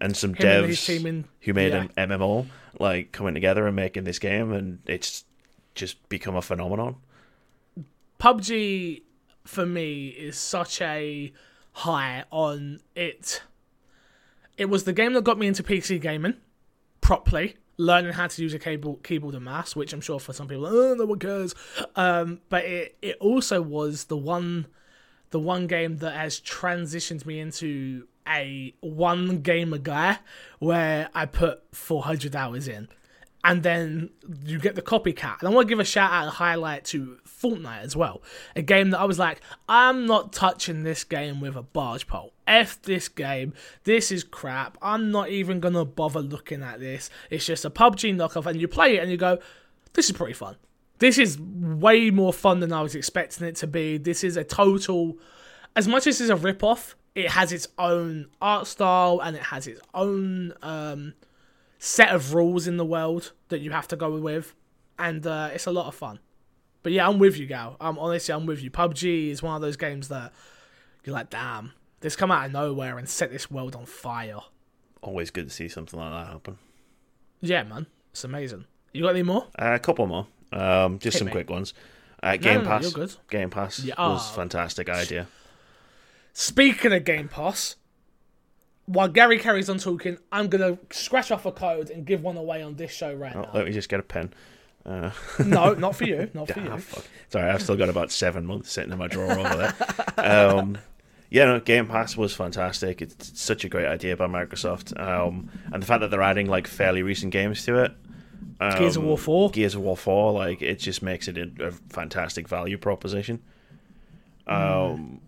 and some Him devs in- who made yeah. an MMO like coming together and making this game, and it's just become a phenomenon. PUBG for me is such a high on it. It was the game that got me into PC gaming properly, learning how to use a keyboard, keyboard and mouse, which I'm sure for some people, oh, no one cares. Um, but it it also was the one the one game that has transitioned me into a one gamer guy where I put 400 hours in. And then you get the copycat. And I want to give a shout out and highlight to Fortnite as well. A game that I was like, I'm not touching this game with a barge pole. F this game. This is crap. I'm not even going to bother looking at this. It's just a PUBG knockoff. And you play it and you go, this is pretty fun. This is way more fun than I was expecting it to be. This is a total. As much as it's a rip off, it has its own art style and it has its own um, set of rules in the world that you have to go with, and uh, it's a lot of fun. But yeah, I'm with you, Gal. I'm um, honestly, I'm with you. PUBG is one of those games that you're like, damn, this come out of nowhere and set this world on fire. Always good to see something like that happen. Yeah, man, it's amazing. You got any more? Uh, a couple more, um, just Hit some me. quick ones. Uh, Game no, no, Pass. you're good. Game Pass Yeah, was oh. fantastic idea. Speaking of Game Pass, while Gary carries on talking, I'm gonna scratch off a code and give one away on this show right Oh, now. let me just get a pen. Uh, no, not for you, not for ah, you. fuck. Sorry, I've still got about seven months sitting in my drawer over there. Um, yeah, no, Game Pass was fantastic. It's such a great idea by Microsoft, um, and the fact that they're adding like fairly recent games to it. Um, Gears of War 4. Gears of War Four, like it just makes it a, a fantastic value proposition. Um,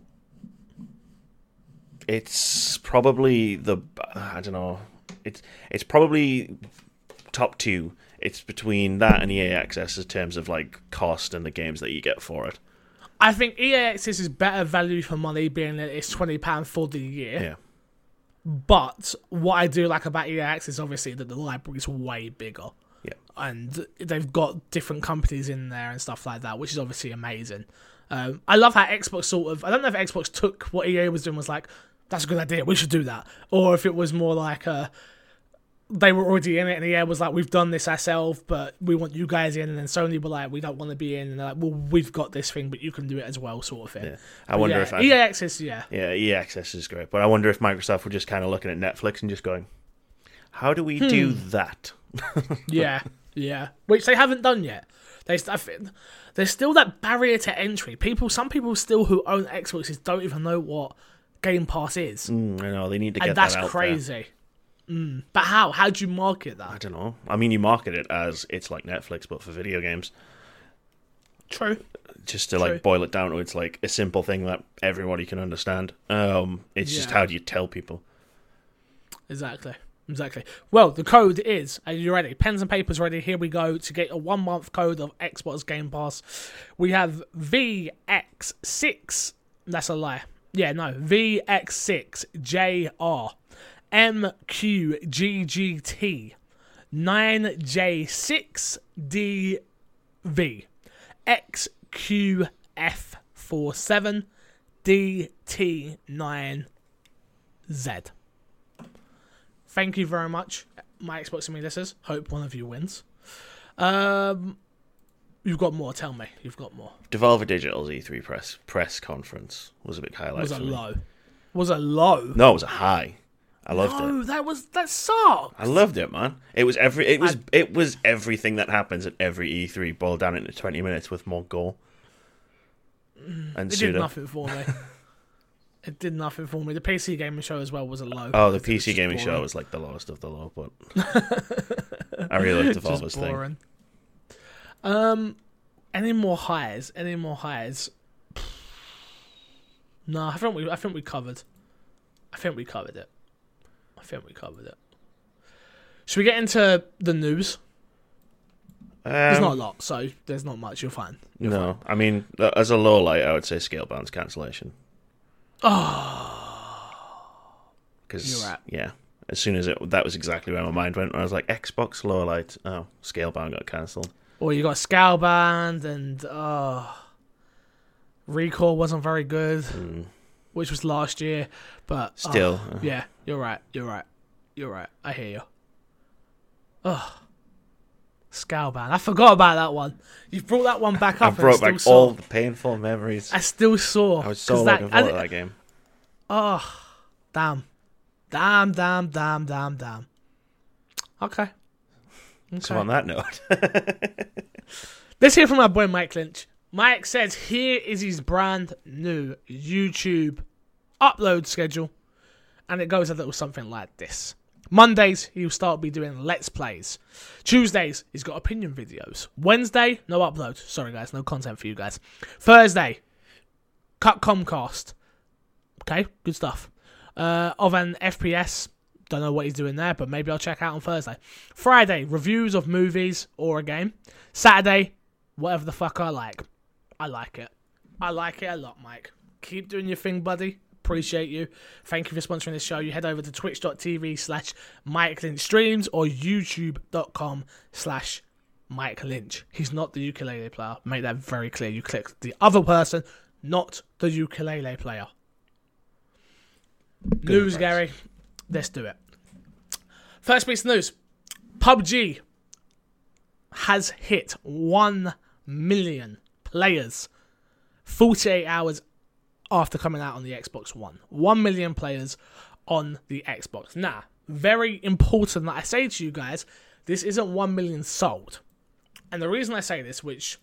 it's probably the I don't know. It's it's probably top two. It's between that and EA Access in terms of like cost and the games that you get for it. I think EA Access is better value for money, being that it's twenty pound for the year. Yeah, But what I do like about EA Access, obviously, that the library is way bigger, yeah. and they've got different companies in there and stuff like that, which is obviously amazing. Um, I love how Xbox sort of. I don't know if Xbox took what EA was doing was like, that's a good idea, we should do that, or if it was more like a. They were already in it, and EA was like, "We've done this ourselves, but we want you guys in." And then Sony were like, "We don't want to be in," and they're like, "Well, we've got this thing, but you can do it as well," sort of thing. Yeah. I wonder yeah, if I, EA Access, yeah, yeah, EA Access is great, but I wonder if Microsoft were just kind of looking at Netflix and just going, "How do we do Hmm. that?" Yeah, yeah. Which they haven't done yet. They, I think, there's still that barrier to entry. People, some people still who own Xboxes don't even know what Game Pass is, Mm, I know they need to get and that's that out there. crazy. Mm. But how? How do you market that? I don't know. I mean, you market it as it's like Netflix, but for video games. True. Just to True. like boil it down to it's like a simple thing that everybody can understand. Um, it's just how do you tell people? Exactly. Exactly. Well, the code is. Are you ready? Pens and papers ready. Here we go to get a one month code of Xbox Game Pass. We have VX6. That's a lie. Yeah, no. VX6JR. MQGGT. 9J6DV. XQF47. DT9Z. Thank you very much, my Xbox and me listeners. Hope one of you wins. Um, you've got more. Tell me, you've got more. Devolver Digital's E3 press press conference was a big highlight. Was a low. Was a low. No, it was a high. I loved no, it. that was that sucked. I loved it, man. It was every. It was. I- it was everything that happens at every E3 boiled down into twenty minutes with more gore. Mm. And It did nothing for me. it did nothing for me. The PC gaming show as well was a low. Oh, the PC gaming show was like the lowest of the low, but I really liked Devolver's thing. Um, any more highs? Any more highs? No, I think we. I think we covered. I think we covered it. I think we covered it. Should we get into the news? There's Um, not a lot, so there's not much you'll find. No, I mean, uh, as a low light, I would say scale Scalebound's cancellation. Oh, Because You're right. yeah, as soon as it that was exactly where my mind went. When I was like Xbox low light, oh, scale Scalebound got cancelled. Or you got Scalebound and oh, ReCore wasn't very good, Mm, which was last year, but oh, still, uh, yeah, you're right. You're right. You're right. I hear you. Oh, Scalebound. I forgot about that one. You've brought that one back up. I brought back all the painful memories. I still saw. I was so that, looking forward to that game. Oh, damn. Damn, damn, damn, damn, damn. Okay. Okay. So on that note, Let's hear from our boy Mike Lynch. Mike says here is his brand new YouTube upload schedule, and it goes a little something like this. Mondays, he'll start be doing Let's Plays. Tuesdays, he's got opinion videos. Wednesday, no upload. Sorry, guys, no content for you guys. Thursday, cut Comcast. Okay, good stuff. Uh, of an FPS, don't know what he's doing there, but maybe I'll check out on Thursday. Friday, reviews of movies or a game. Saturday, whatever the fuck I like. I like it. I like it a lot, Mike. Keep doing your thing, buddy. Appreciate you. Thank you for sponsoring this show. You head over to twitch.tv slash Mike Lynch streams or youtube.com slash Mike Lynch. He's not the ukulele player. Make that very clear. You click the other person, not the ukulele player. news, advice. Gary. Let's do it. First piece of news PUBG has hit 1 million players 48 hours after coming out on the Xbox One. 1 million players on the Xbox. Now, very important that I say to you guys, this isn't 1 million sold. And the reason I say this, which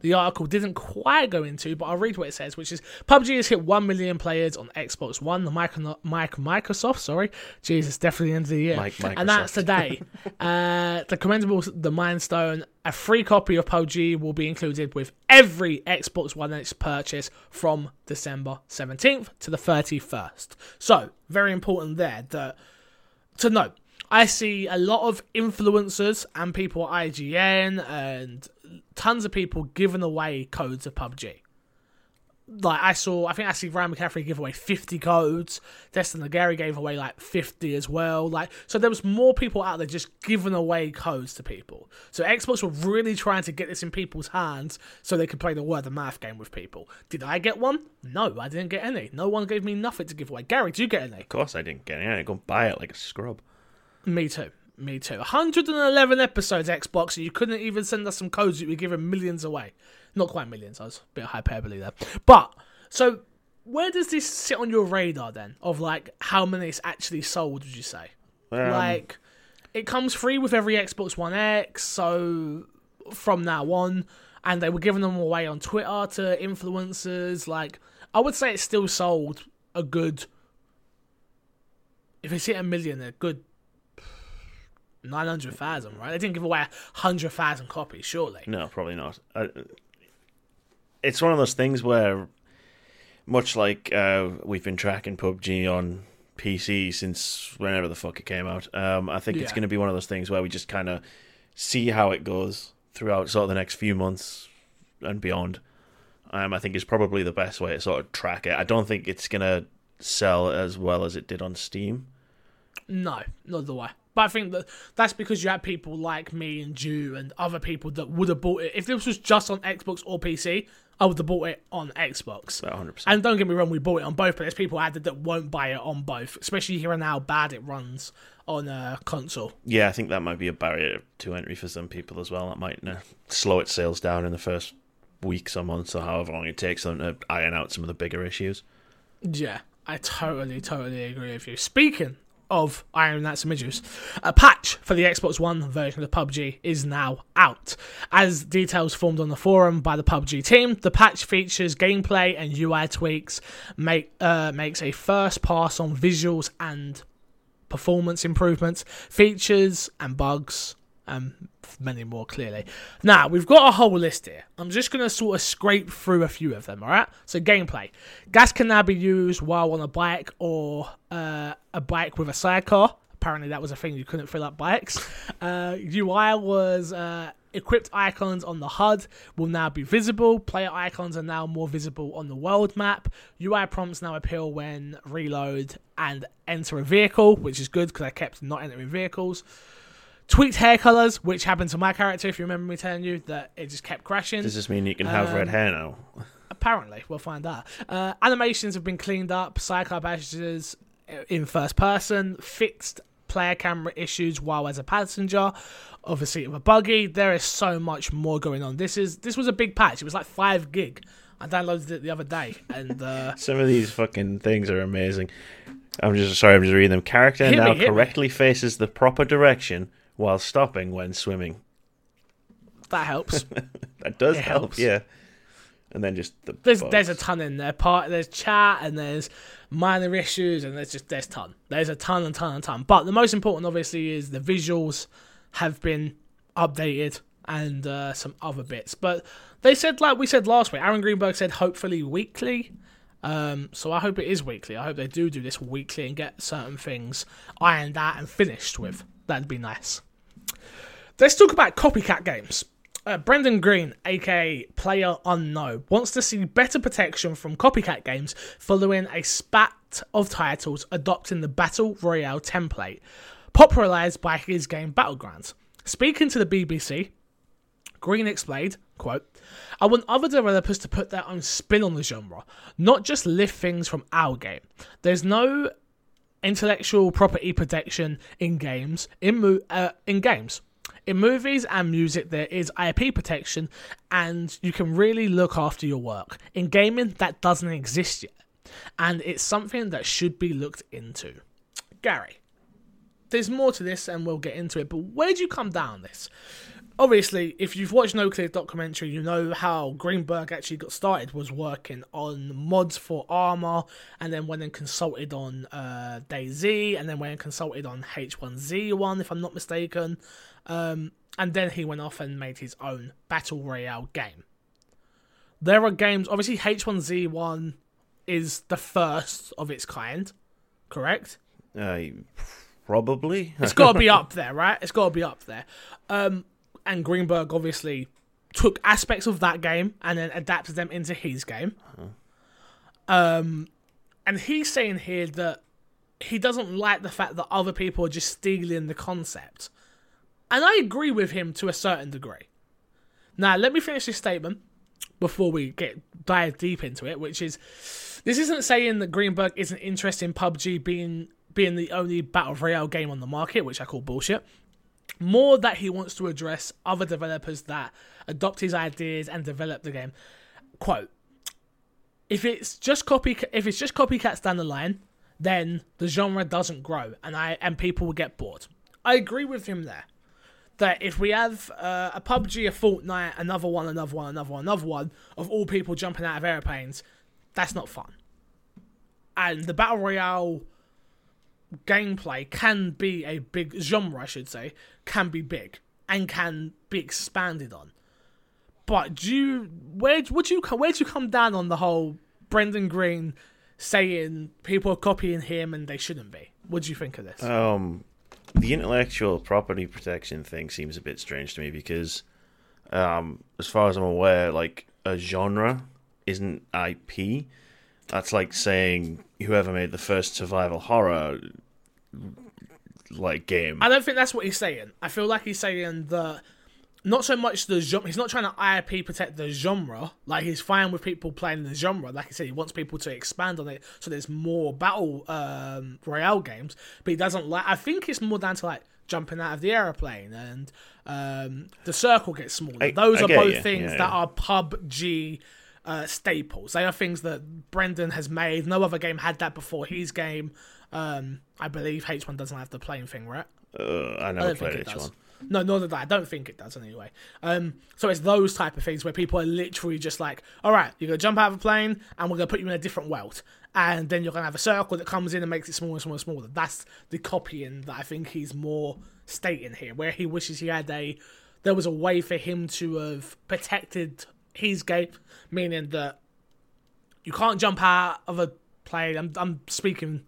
the article didn't quite go into, but I'll read what it says, which is PUBG has hit 1 million players on Xbox One, the Micro- Mike Microsoft, sorry. Jesus, definitely the end of the year. Mike and that's today. uh, the commendable, the Mindstone, a free copy of PUBG will be included with every Xbox One X purchase from December 17th to the 31st. So, very important there that to know. I see a lot of influencers and people at IGN and tons of people giving away codes of PUBG. Like I saw, I think I see Ryan McCaffrey give away 50 codes. Destin Gary gave away like 50 as well. Like so, there was more people out there just giving away codes to people. So Xbox were really trying to get this in people's hands so they could play the word of mouth game with people. Did I get one? No, I didn't get any. No one gave me nothing to give away. Gary, did you get any? Of course, I didn't get any. I go buy it like a scrub. Me too. Me too. 111 episodes, Xbox, and you couldn't even send us some codes that you were giving millions away. Not quite millions, I was a bit hyperbole there. But, so, where does this sit on your radar then? Of like, how many it's actually sold, would you say? Um, like, it comes free with every Xbox One X, so from now on, and they were giving them away on Twitter to influencers. Like, I would say it's still sold a good. If it's hit a million, a good nine hundred thousand, right? They didn't give away hundred thousand copies, surely. No, probably not. Uh, it's one of those things where, much like uh, we've been tracking PUBG on PC since whenever the fuck it came out, um, I think it's going to be one of those things where we just kind of see how it goes throughout sort of the next few months and beyond. Um, I think is probably the best way to sort of track it. I don't think it's going to sell as well as it did on Steam. No, not the way. But I think that that's because you had people like me and you and other people that would have bought it. If this was just on Xbox or PC, I would have bought it on Xbox. 100%. And don't get me wrong, we bought it on both, but there's people there that won't buy it on both, especially hearing how bad it runs on a console. Yeah, I think that might be a barrier to entry for some people as well. That might uh, slow its sales down in the first weeks or months or however long it takes them to iron out some of the bigger issues. Yeah, I totally, totally agree with you. Speaking of Iron some issues, a patch for the Xbox One version of PUBG is now out. As details formed on the forum by the PUBG team, the patch features gameplay and UI tweaks, make, uh, makes a first pass on visuals and performance improvements, features and bugs, and many more clearly. Now, we've got a whole list here. I'm just going to sort of scrape through a few of them, alright? So, gameplay. Gas can now be used while on a bike or uh, a bike with a sidecar. Apparently, that was a thing you couldn't fill up bikes. Uh, UI was uh, equipped icons on the HUD will now be visible. Player icons are now more visible on the world map. UI prompts now appear when reload and enter a vehicle, which is good because I kept not entering vehicles. Tweaked hair colors, which happened to my character. If you remember me telling you that it just kept crashing. Does this mean you can have red Um, hair now? Apparently, we'll find out. Uh, animations have been cleaned up. Psycho badges in first person. Fixed player camera issues while as a passenger of a seat of a buggy. There is so much more going on. This is this was a big patch. It was like five gig. I downloaded it the other day, and uh, Some of these fucking things are amazing. I'm just sorry. I'm just reading them. Character me, now me. correctly faces the proper direction while stopping when swimming. that helps. That does It help. helps. Yeah. And then just the There's bugs. there's a ton in there. Part there's chat and there's minor issues and there's just there's ton. There's a ton and ton and ton. But the most important, obviously, is the visuals have been updated and uh, some other bits. But they said, like we said last week, Aaron Greenberg said hopefully weekly. Um, so I hope it is weekly. I hope they do do this weekly and get certain things ironed out and finished with. That'd be nice. Let's talk about copycat games. Uh, Brendan Greene, aka Player Unknown, wants to see better protection from copycat games following a spat of titles adopting the Battle Royale template, popularized by his game Battlegrounds. Speaking to the BBC, Greene explained, quote, I want other developers to put their own spin on the genre, not just lift things from our game. There's no intellectual property protection in games in mo- uh, in games. In movies and music, there is IP protection, and you can really look after your work. In gaming, that doesn't exist yet, and it's something that should be looked into. Gary, there's more to this, and we'll get into it. But where do you come down this? Obviously, if you've watched Noclip documentary, you know how Greenberg actually got started was working on mods for Arma, and then went and consulted on uh, DayZ, and then went and consulted on H1Z1, if I'm not mistaken. Um, and then he went off and made his own battle royale game. There are games, obviously H1Z1 is the first of its kind, correct? Uh, probably. It's got to be up there, right? It's got to be up there. Um, and Greenberg obviously took aspects of that game and then adapted them into his game. Um, and he's saying here that he doesn't like the fact that other people are just stealing the concept. And I agree with him to a certain degree. Now, let me finish this statement before we get dive deep into it, which is this isn't saying that Greenberg isn't interested in PUBG being being the only battle royale game on the market, which I call bullshit. More that he wants to address other developers that adopt his ideas and develop the game. Quote: If it's just copy, if it's just copycats down the line, then the genre doesn't grow, and I and people will get bored. I agree with him there. That if we have uh, a PUBG, a Fortnite, another one, another one, another one, another one of all people jumping out of airplanes, that's not fun. And the battle royale gameplay can be a big genre, I should say, can be big and can be expanded on. But do you where would you where do you come down on the whole Brendan Greene saying people are copying him and they shouldn't be? What do you think of this? Um, the intellectual property protection thing seems a bit strange to me because, um, as far as I'm aware, like a genre isn't IP. That's like saying whoever made the first survival horror like game. I don't think that's what he's saying. I feel like he's saying that not so much the genre. He's not trying to IP protect the genre. Like he's fine with people playing the genre. Like I said, he wants people to expand on it so there's more battle um, royale games. But he doesn't like. I think it's more down to like jumping out of the aeroplane and um, the circle gets smaller. I, Those I are both you. things yeah, yeah. that are PUBG. Uh, staples. They are things that Brendan has made. No other game had that before his game. Um, I believe H1 doesn't have the plane thing, right? Uh, I never I played H1. No, nor did I. I don't think it does anyway. Um, so it's those type of things where people are literally just like, all right, you're gonna jump out of a plane and we're gonna put you in a different world, and then you're gonna have a circle that comes in and makes it smaller, and smaller, and smaller. That's the copying that I think he's more stating here, where he wishes he had a, there was a way for him to have protected his game, meaning that you can't jump out of a plane. I'm, I'm speaking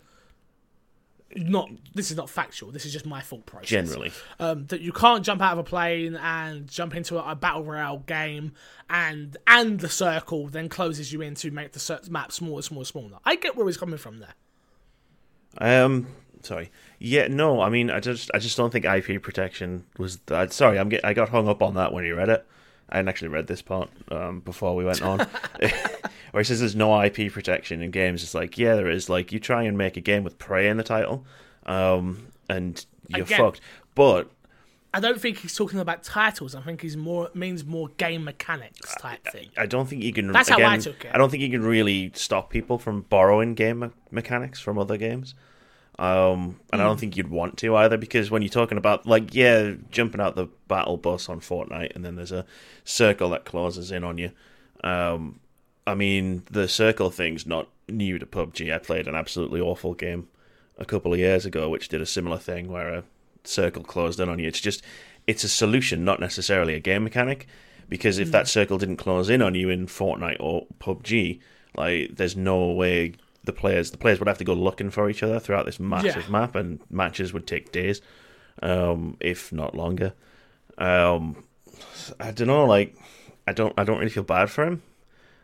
not this is not factual. This is just my thought process. Generally, um, that you can't jump out of a plane and jump into a, a battle royale game, and and the circle then closes you in to make the map smaller, smaller, smaller. I get where he's coming from there. Um, sorry. Yeah, no. I mean, I just, I just don't think IP protection was. That, sorry, I'm get, I got hung up on that when you read it. I hadn't actually read this part um, before we went on, where he says there's no IP protection in games. It's like, yeah, there is. Like, you try and make a game with Prey in the title, um, and you're Again- fucked. But I don't think he's talking about titles. I think he's more means more game mechanics type thing. I don't think you can. That's how I took it. I don't think you can really stop people from borrowing game me- mechanics from other games. Um, and I Hmm. don't think you'd want to either because when you're talking about like yeah, jumping out the battle bus on Fortnite and then there's a circle that closes in on you. Um, I mean the circle thing's not new to PUBG. I played an absolutely awful game a couple of years ago which did a similar thing where a circle closed in on you. It's just it's a solution, not necessarily a game mechanic. Because if that circle didn't close in on you in Fortnite or PUBG, like there's no way the players the players would have to go looking for each other throughout this massive Yeah. map, and matches would take days, um, if not longer. Um, I don't know, like I don't I don't really feel bad for him.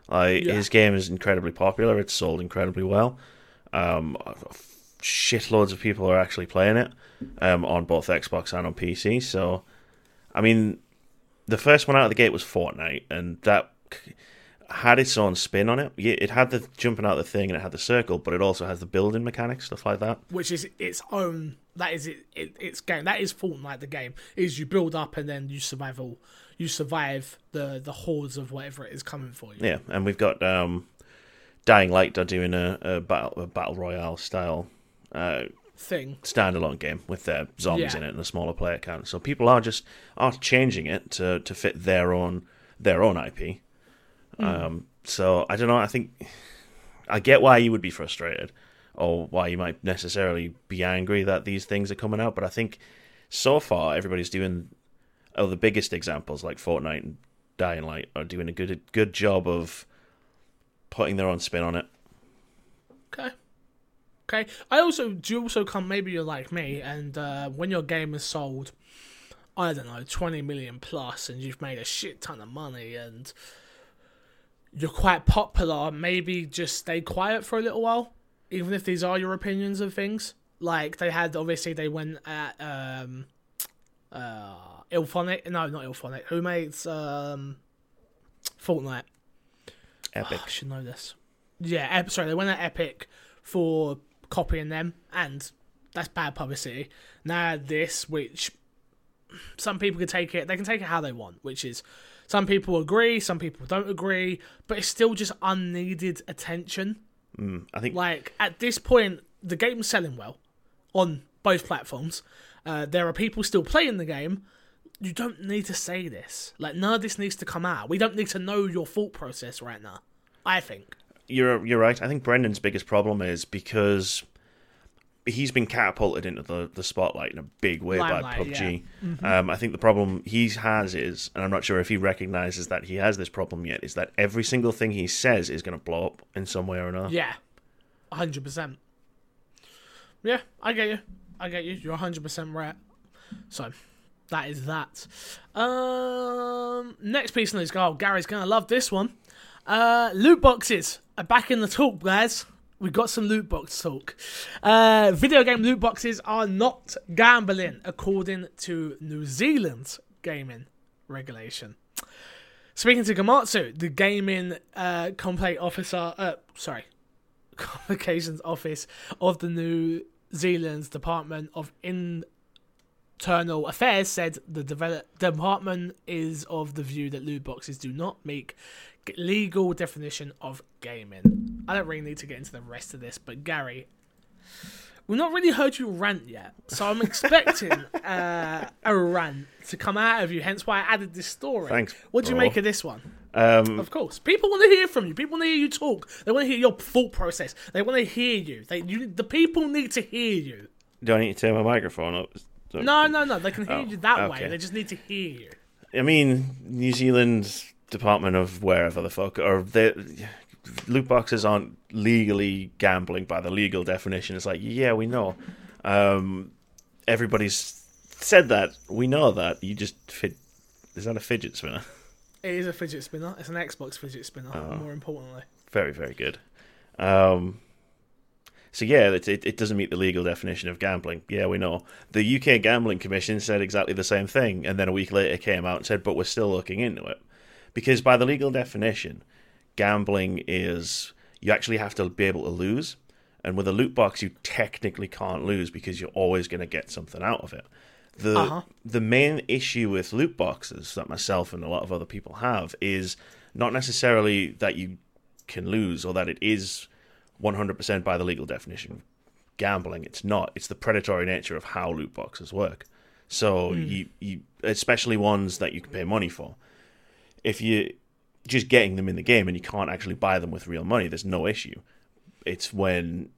Like Yeah. his game is incredibly popular; it's sold incredibly well. Um, shitloads of people are actually playing it um, on both Xbox and on PC. So, I mean, the first one out of the gate was Fortnite, and that had its own spin on it. Yeah, It had the jumping out the thing, and it had the circle, but it also has the building mechanics, stuff like that. which is its own. That is it, it. Its game. That is Fortnite. The game is you build up and then you survival. You survive the the hordes of whatever it is coming for you. Yeah, and we've got um, Dying Light are doing a, a battle a battle royale style uh, Thing. standalone game with their zombies Yeah. in it and a smaller player count. So people are just are changing it to to fit their own their own IP. Um, so I don't know. I think I get why you would be frustrated or why you might necessarily be angry that these things are coming out, but I think so far everybody's doing. Oh, the biggest examples like Fortnite and Dying Light are doing a good good job of putting their own spin on it. Okay. Okay. I also do also come maybe you're like me and uh, when your game is sold I don't know, twenty million plus and you've made a shit ton of money and you're quite popular, maybe just stay quiet for a little while. Even if these are your opinions of things. Like they had obviously they went at um uh IllFonic no not IllFonic. Who makes um Fortnite? Epic. I should know this. Yeah, Ep- sorry, they went at Epic for copying them, and that's bad publicity. Now this, which some people can take it, they can take it how they want, which is some people agree, some people don't agree, but it's still just unneeded attention. I think Like at this point, the game's selling well on both platforms. Uh, there are people still playing the game. You don't need to say this. Like none of this needs to come out. We don't need to know your thought process right now. I think. you're you're right. I think Brendan's biggest problem is because he's been catapulted into the, the spotlight in a big way by Limelight, PUBG. Mm-hmm. Um, I think the problem he has is, and I'm not sure if he recognizes that he has this problem yet, is that every single thing he says is going to blow up in some way or another. Yeah, hundred percent. Yeah, I get you. I get you. You're hundred percent right. So that is that. Um, next piece of news. Oh, Gary's gonna love this one. Uh, loot boxes are back in the talk, guys. We got some loot box talk. Uh, video game loot boxes are not gambling, according to New Zealand's gaming regulation. Speaking to Gamatsu, the gaming uh, complaint officer, uh, sorry, communications office of the New Zealand's Department of Internal Affairs said the develop- department is of the view that loot boxes do not make legal definition of gaming. I don't really need to get into the rest of this, but Gary, we've not really heard you rant yet, so I'm expecting uh, a rant to come out of you. Hence why I added this story. Thanks, What do you make of this one? Um, Of course, people want to hear from you. People want to hear you talk. They want to hear your thought process. They want to hear you. They, you, the people need to hear you. do I need to turn my microphone up? So- No, no, no. They can hear Oh, you that way. They just need to hear you. I mean, New Zealand's Department of wherever the fuck, or the loot boxes aren't legally gambling by the legal definition. It's like, yeah, we know. Um, everybody's said that. We know that. You just fit. Is that a fidget spinner? It is a fidget spinner. It's an Xbox fidget spinner. Oh. More importantly, Very, very good. Um, so yeah, it, it, it doesn't meet the legal definition of gambling. Yeah, we know. The UK Gambling Commission said exactly the same thing, and then a week later came out and said, "But we're still looking into it," because by the legal definition, gambling is you actually have to be able to lose, and with a loot box, you technically can't lose because you're always going to get something out of it. The Uh-huh. the main issue with loot boxes that myself and a lot of other people have is not necessarily that you can lose or that it is 100% by the legal definition of gambling. It's not. It's the predatory nature of how loot boxes work. So hmm. you, you, especially ones that you can pay money for. If you just getting them in the game and you can't actually buy them with real money, there's no issue. It's when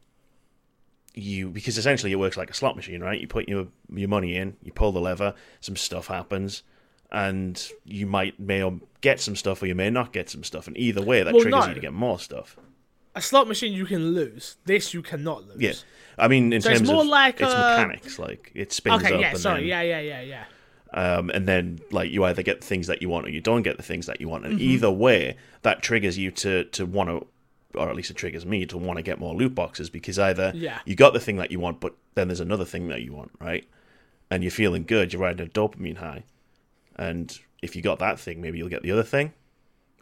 you because essentially it works like a slot machine, right? You put your your money in, you pull the lever, some stuff happens, and you might may or get some stuff or you may not get some stuff, and either way that Well, triggers no. you to get more stuff. A slot machine you can lose. This you cannot lose. Yeah, I mean in So it's more of like, it's uh, mechanics, like it spins Okay. up Yeah. and Sorry. then Yeah. Yeah. Yeah. Yeah. um, and then like you either get the things that you want or you don't get the things that you want, and Mm-hmm. either way that triggers you to to want to. Or at least it triggers me to want to get more loot boxes because either Yeah. you got the thing that you want, but then there's another thing that you want, right? And you're feeling good, you're riding a dopamine high, and if you got that thing, maybe you'll get the other thing.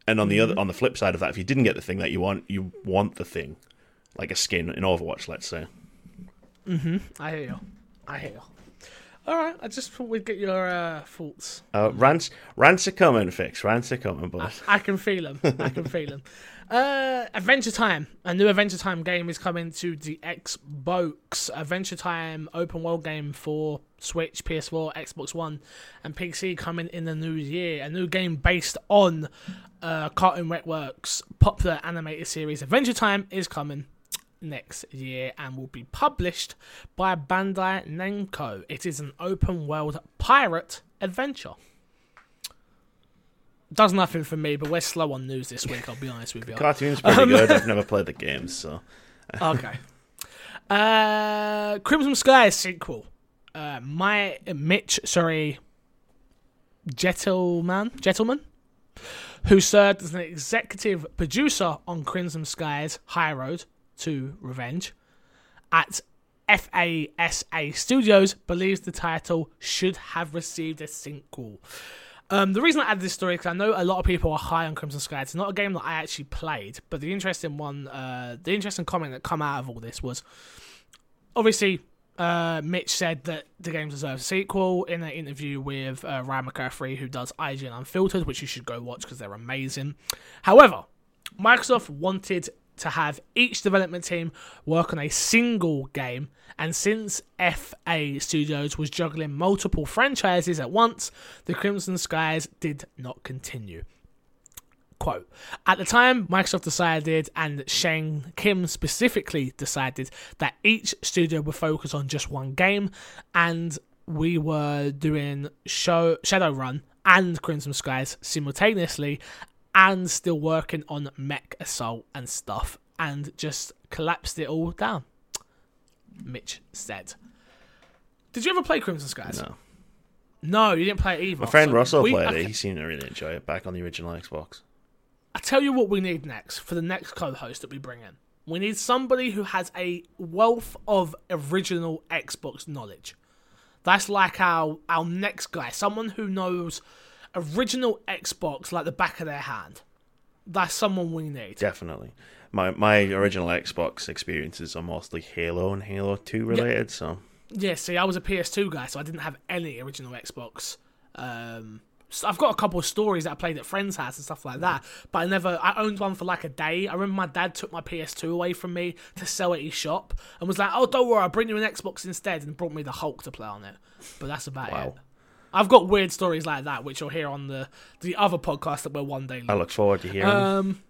And on the Mm-hmm. other, on the flip side of that, if you didn't get the thing that you want, you want the thing, like a skin in Overwatch, let's say. Mm-hmm. I hear you. I hear you. All right. I just thought we'd get your uh, thoughts. Uh, rants, rants are coming, fix. Rants are coming, but I can feel them. I can feel them. Uh, Adventure Time. A new Adventure Time game is coming to the Xbox. Adventure Time open world game for Switch, PS4, Xbox One, and PC coming in the new year. A new game based on uh, Cartoon Network's popular animated series Adventure Time is coming next year and will be published by Bandai Namco. It is an open world pirate adventure. Does nothing for me, but we're slow on news this week. I'll be honest with you. cartoon's pretty Um, good. I've never played the games, so Okay. Uh, Crimson Sky sequel. Uh, my Mitch, sorry, Gentleman, gentleman, who served as an executive producer on Crimson Skies High Road to Revenge at FASA Studios, believes the title should have received a sequel. Um, the reason I added this story because I know a lot of people are high on Crimson Sky. It's not a game that I actually played, but the interesting one, uh, the interesting comment that come out of all this was, obviously, uh, Mitch said that the game deserves a sequel in an interview with uh, Ryan McCaffrey, who does IGN Unfiltered, which you should go watch because they're amazing. However, Microsoft wanted to have each development team work on a single game, and since FA Studios was juggling multiple franchises at once, the Crimson Skies did not continue. Quote, at the time, Microsoft decided, and Shane Kim specifically decided, that each studio would focus on just one game, and we were doing show Shadowrun and Crimson Skies simultaneously, and still working on MechAssault and stuff, and just collapsed it all down. Mitch said. Did you ever play Crimson Skies? no. No, you didn't play it either. My friend So Russell we- played okay. it. He seemed to really enjoy it back on the original Xbox. I tell you what we need next for the next co-host that we bring in. We need somebody who has a wealth of original Xbox knowledge. That's like our our next guy, someone who knows original Xbox like the back of their hand. That's someone we need. Definitely. My my original Xbox experiences are mostly Halo and Halo Two related. So Yeah, see, I was a PS2 guy, so I didn't have any original Xbox. Um, I've got a couple of stories that I played at friends' house and stuff like that, but I never. I owned one for like a day. I remember my dad took my PS2 away from me to sell at his shop and was like, "Oh, don't worry, I'll bring you an Xbox instead," and brought me the Hulk to play on it. But that's about Wow. it. I've got weird stories like that, which you'll hear on the the other podcast that we're one day. I look forward to hearing. Um,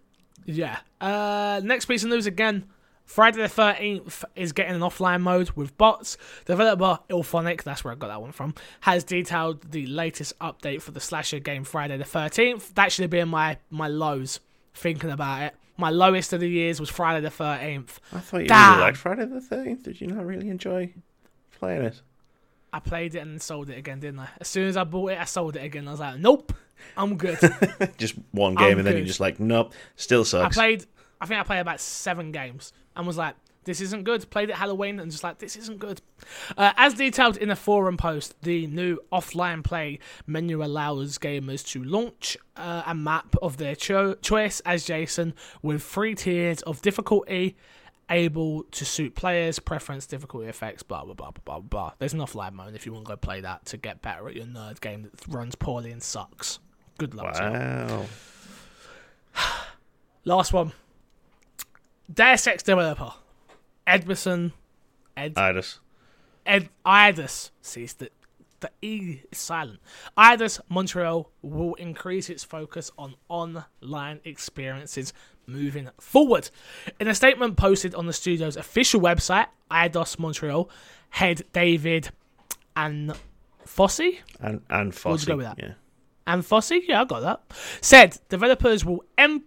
yeah. Uh, next piece of news again. Friday the 13th is getting an offline mode with bots. Developer IllFonic, that's where I got that one from, has detailed the latest update for the slasher game Friday the 13th. That should have been my, my lows, thinking about it. My lowest of the years was Friday the 13th. I thought you damn. really liked Friday the Thirteenth. Did you not really enjoy playing it. I played it and sold it again, didn't I? As soon as I bought it, I sold it again. I was like, nope, I'm good. Just one game, I'm and then you're just like, nope, still sucks. I played. I think I played about seven games and was like, "This isn't good." Played it Halloween and just like, "This isn't good." Uh, as detailed in a forum post, the new offline play menu allows gamers to launch uh, a map of their cho- choice as Jason with three tiers of difficulty. Able to suit players' preference, difficulty effects, blah blah blah blah blah blah. There's an offline mode if you want to go play that to get better at your nerd game that runs poorly and sucks. Good luck. to. Wow. Last one. Deus Ex developer Edmison Ed Idis. Ed Idis. See, that the E is silent. Idis Montreal will increase its focus on online experiences moving forward. In a statement posted on the studio's official website, Eidos Montreal head David and Fossey And Anfossi. you go with that? Yeah. Anfossi, yeah, I got that. Said developers will em-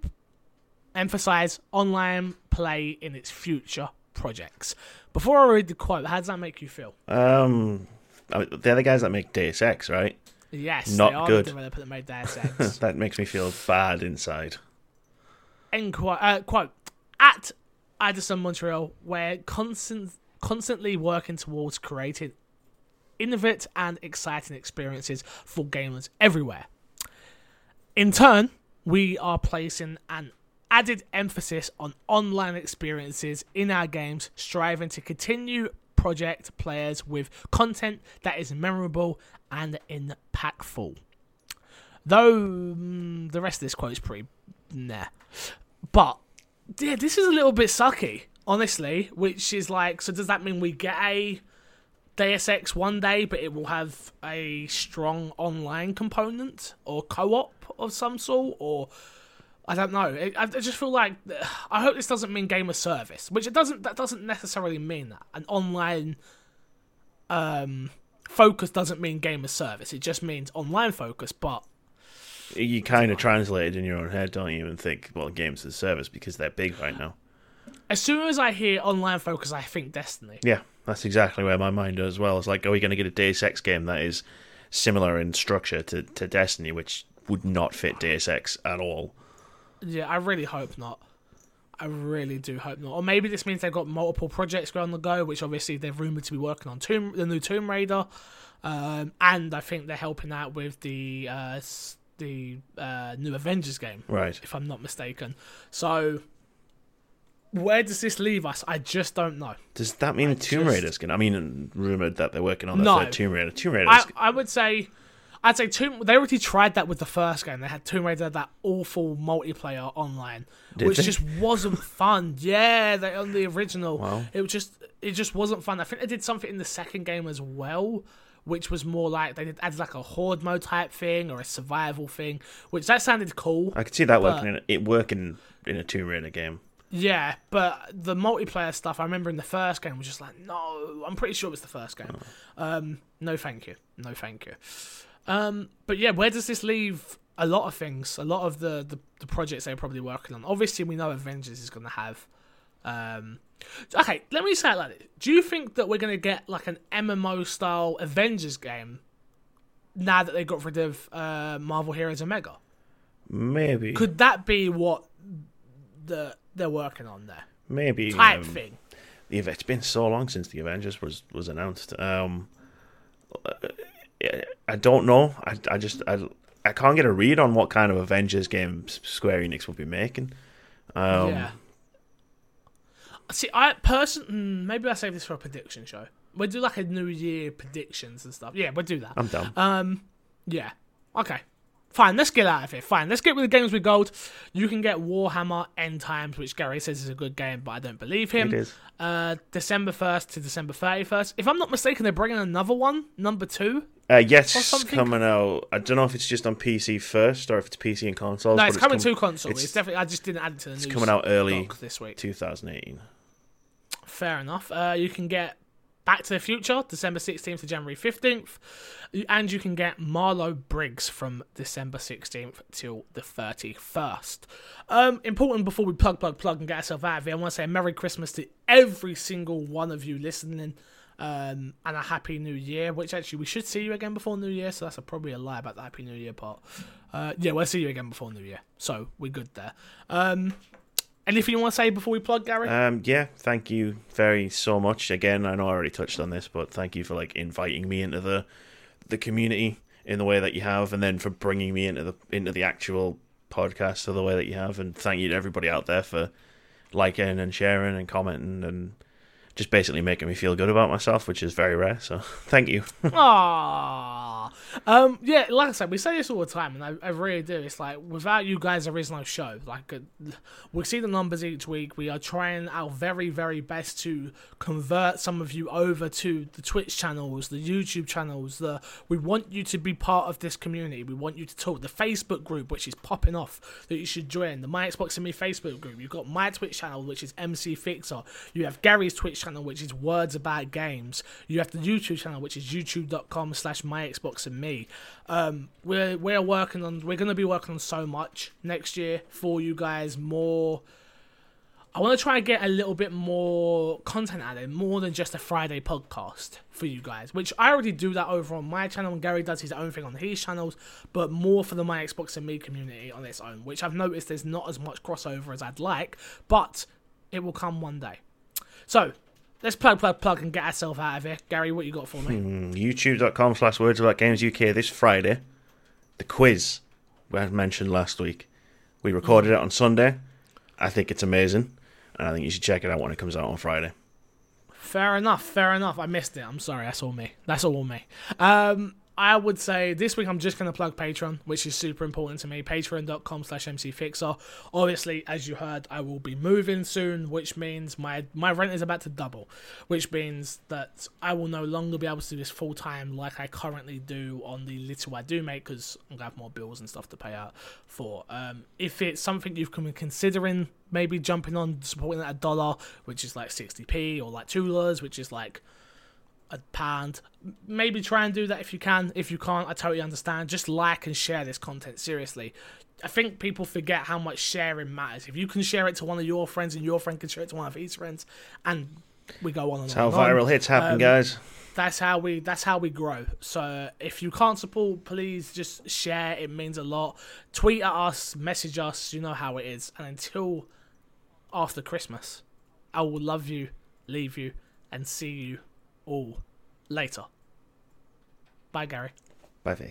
emphasize online play in its future projects. Before I read the quote, how does that make you feel? Um, I mean, they're the guys that make Deus Ex, right? Yes, Not they are good. the developer that made Deus Ex. That makes me feel bad inside. End quote. Uh, quote at Addison Montreal, we're constant, constantly working towards creating innovative and exciting experiences for gamers everywhere. In turn, we are placing an added emphasis on online experiences in our games, striving to continue project players with content that is memorable and impactful. Though mm, the rest of this quote is pretty nah. But yeah, this is a little bit sucky, honestly. Which is like, so does that mean we get a Deus Ex one day, but it will have a strong online component or co-op of some sort, or I don't know. It, I, I just feel like I hope this doesn't mean game of service, which it doesn't. That doesn't necessarily mean that an online um focus doesn't mean game of service. It just means online focus, but You kind of translate it in your own head, don't you? And think, well, games as service because they're big right now. as soon as I hear online focus, I think Destiny. Yeah, that's exactly where my mind goes as well. It's like, are we going to get a Deus Ex game that is similar in structure to, to Destiny, which would not fit Deus Ex at all? Yeah, I really hope not. I really do hope not. Or maybe this means they've got multiple projects going on the go, which obviously they're rumored to be working on Tomb, the new Tomb Raider, um, and I think they're helping out with the uh, the uh, new Avengers game, Right. if I'm not mistaken. So, where does this leave us? I just don't know. Does that mean Tomb just- Raider's going to... I mean, rumoured that they're working on the No. third Tomb Raider. Tomb Raider's... I, I would say, I'd say Tomb. They already tried that with the first game. They had Tomb Raider, that awful multiplayer online, Did which they? just wasn't fun. Yeah, they on the original. Wow. It was just, it just wasn't fun. I think they did something in the second game as well, which was more like they did add like a horde mode type thing or a survival thing, which that sounded cool. I could see that but- working in a, it working in a Tomb Raider game. Yeah, but the multiplayer stuff I remember in the first game was just like, no, I'm pretty sure it was the first game. Um, no, thank you, no, thank you. Um, but yeah, where does this leave a lot of things? A lot of the the, the projects they're probably working on. Obviously, we know Avengers is going to have. Um, okay, let me say it like this: Do you think that we're going to get like an MMO style Avengers game now that they got rid of uh, Marvel Heroes Omega? Maybe. Could that be what the they're working on there? maybe. type um, thing. it's been so long since the Avengers was was announced. Um, I don't know. I, I just I, I can't get a read on what kind of Avengers game Square Enix will be making. Um, yeah. See, I person mm, maybe I save this for a prediction show. We'll do like a New Year predictions and stuff. Yeah, we'll do that. I'm done. Um, yeah. Okay. Fine, let's get out of here. Fine, let's get with the games with gold. You can get Warhammer End Times, which Gary says is a good game, but I don't believe him. It is. Uh, December 1st to December 31st. If I'm not mistaken, they're bringing another one, number two. Uh, yes, coming out. I don't know if it's just on PC first or if it's PC and consoles. No, but it's coming com- to console. It's, it's- definitely. I just didn't add it to the news. It's coming out early this week. 2018. Fair enough. Uh, you can get Back to the Future, December 16th to January 15th. And you can get Marlow Briggs from December 16th till the 31st. Um, important before we plug, plug, plug and get ourselves out of here, I want to say a Merry Christmas to every single one of you listening. Um, and a happy new year. Which actually we should see you again before New Year, so that's a, probably a lie about the happy new year part. Uh, yeah, we'll see you again before New Year, so we're good there. Um, anything you want to say before we plug, Gary? Um, yeah, thank you very so much. Again, I know I already touched on this, but thank you for like inviting me into the the community in the way that you have, and then for bringing me into the into the actual podcast of the way that you have. And thank you to everybody out there for liking and sharing and commenting and just basically making me feel good about myself, which is very rare. So thank you. Aww. Um, yeah, like I said, we say this all the time, and I, I really do. It's like without you guys, there is no show. Like uh, we see the numbers each week. We are trying our very, very best to convert some of you over to the Twitch channels, the YouTube channels. The we want you to be part of this community. We want you to talk. The Facebook group, which is popping off, that you should join. The My Xbox and Me Facebook group. You've got my Twitch channel, which is MC Fixer. You have Gary's Twitch channel, which is Words About Games. You have the YouTube channel, which is youtube.com slash my Xbox and me. Um, we're we're working on we're gonna be working on so much next year for you guys. More I want to try and get a little bit more content out of it, more than just a Friday podcast for you guys, which I already do that over on my channel, and Gary does his own thing on his channels, but more for the My Xbox and Me community on its own, which I've noticed there's not as much crossover as I'd like, but it will come one day. So, let's plug, plug, plug, and get ourselves out of here. Gary, what you got for me? Mm, YouTube.com slash Words About Games UK this Friday. The quiz we had mentioned last week. We recorded it on Sunday. I think it's amazing, and I think you should check it out when it comes out on Friday. Fair enough, fair enough. I missed it. I'm sorry. That's all me. That's all me. Um, I would say this week I'm just going to plug Patreon, which is super important to me. Patreon.com slash mcfixer. Obviously, as you heard, I will be moving soon, which means my, my rent is about to double, which means that I will no longer be able to do this full time like I currently do on the little I do make because I'm going to have more bills and stuff to pay out for. Um, if it's something you've been considering, maybe jumping on supporting at a dollar, which is like 60p, or like $2, which is like a pound. Maybe try and do that if you can. If you can't, I totally understand. Just like and share this content seriously. I think people forget how much sharing matters. If you can share it to one of your friends and your friend can share it to one of his friends, and we go on and That's on. how and on, viral hits happen, um, guys. That's how we. That's how we grow. So if you can't support, please just share. It means a lot. Tweet at us, message us. You know how it is. And until after Christmas, I will love you, leave you, and see you all later. Bye, Gary. Bye, Vic.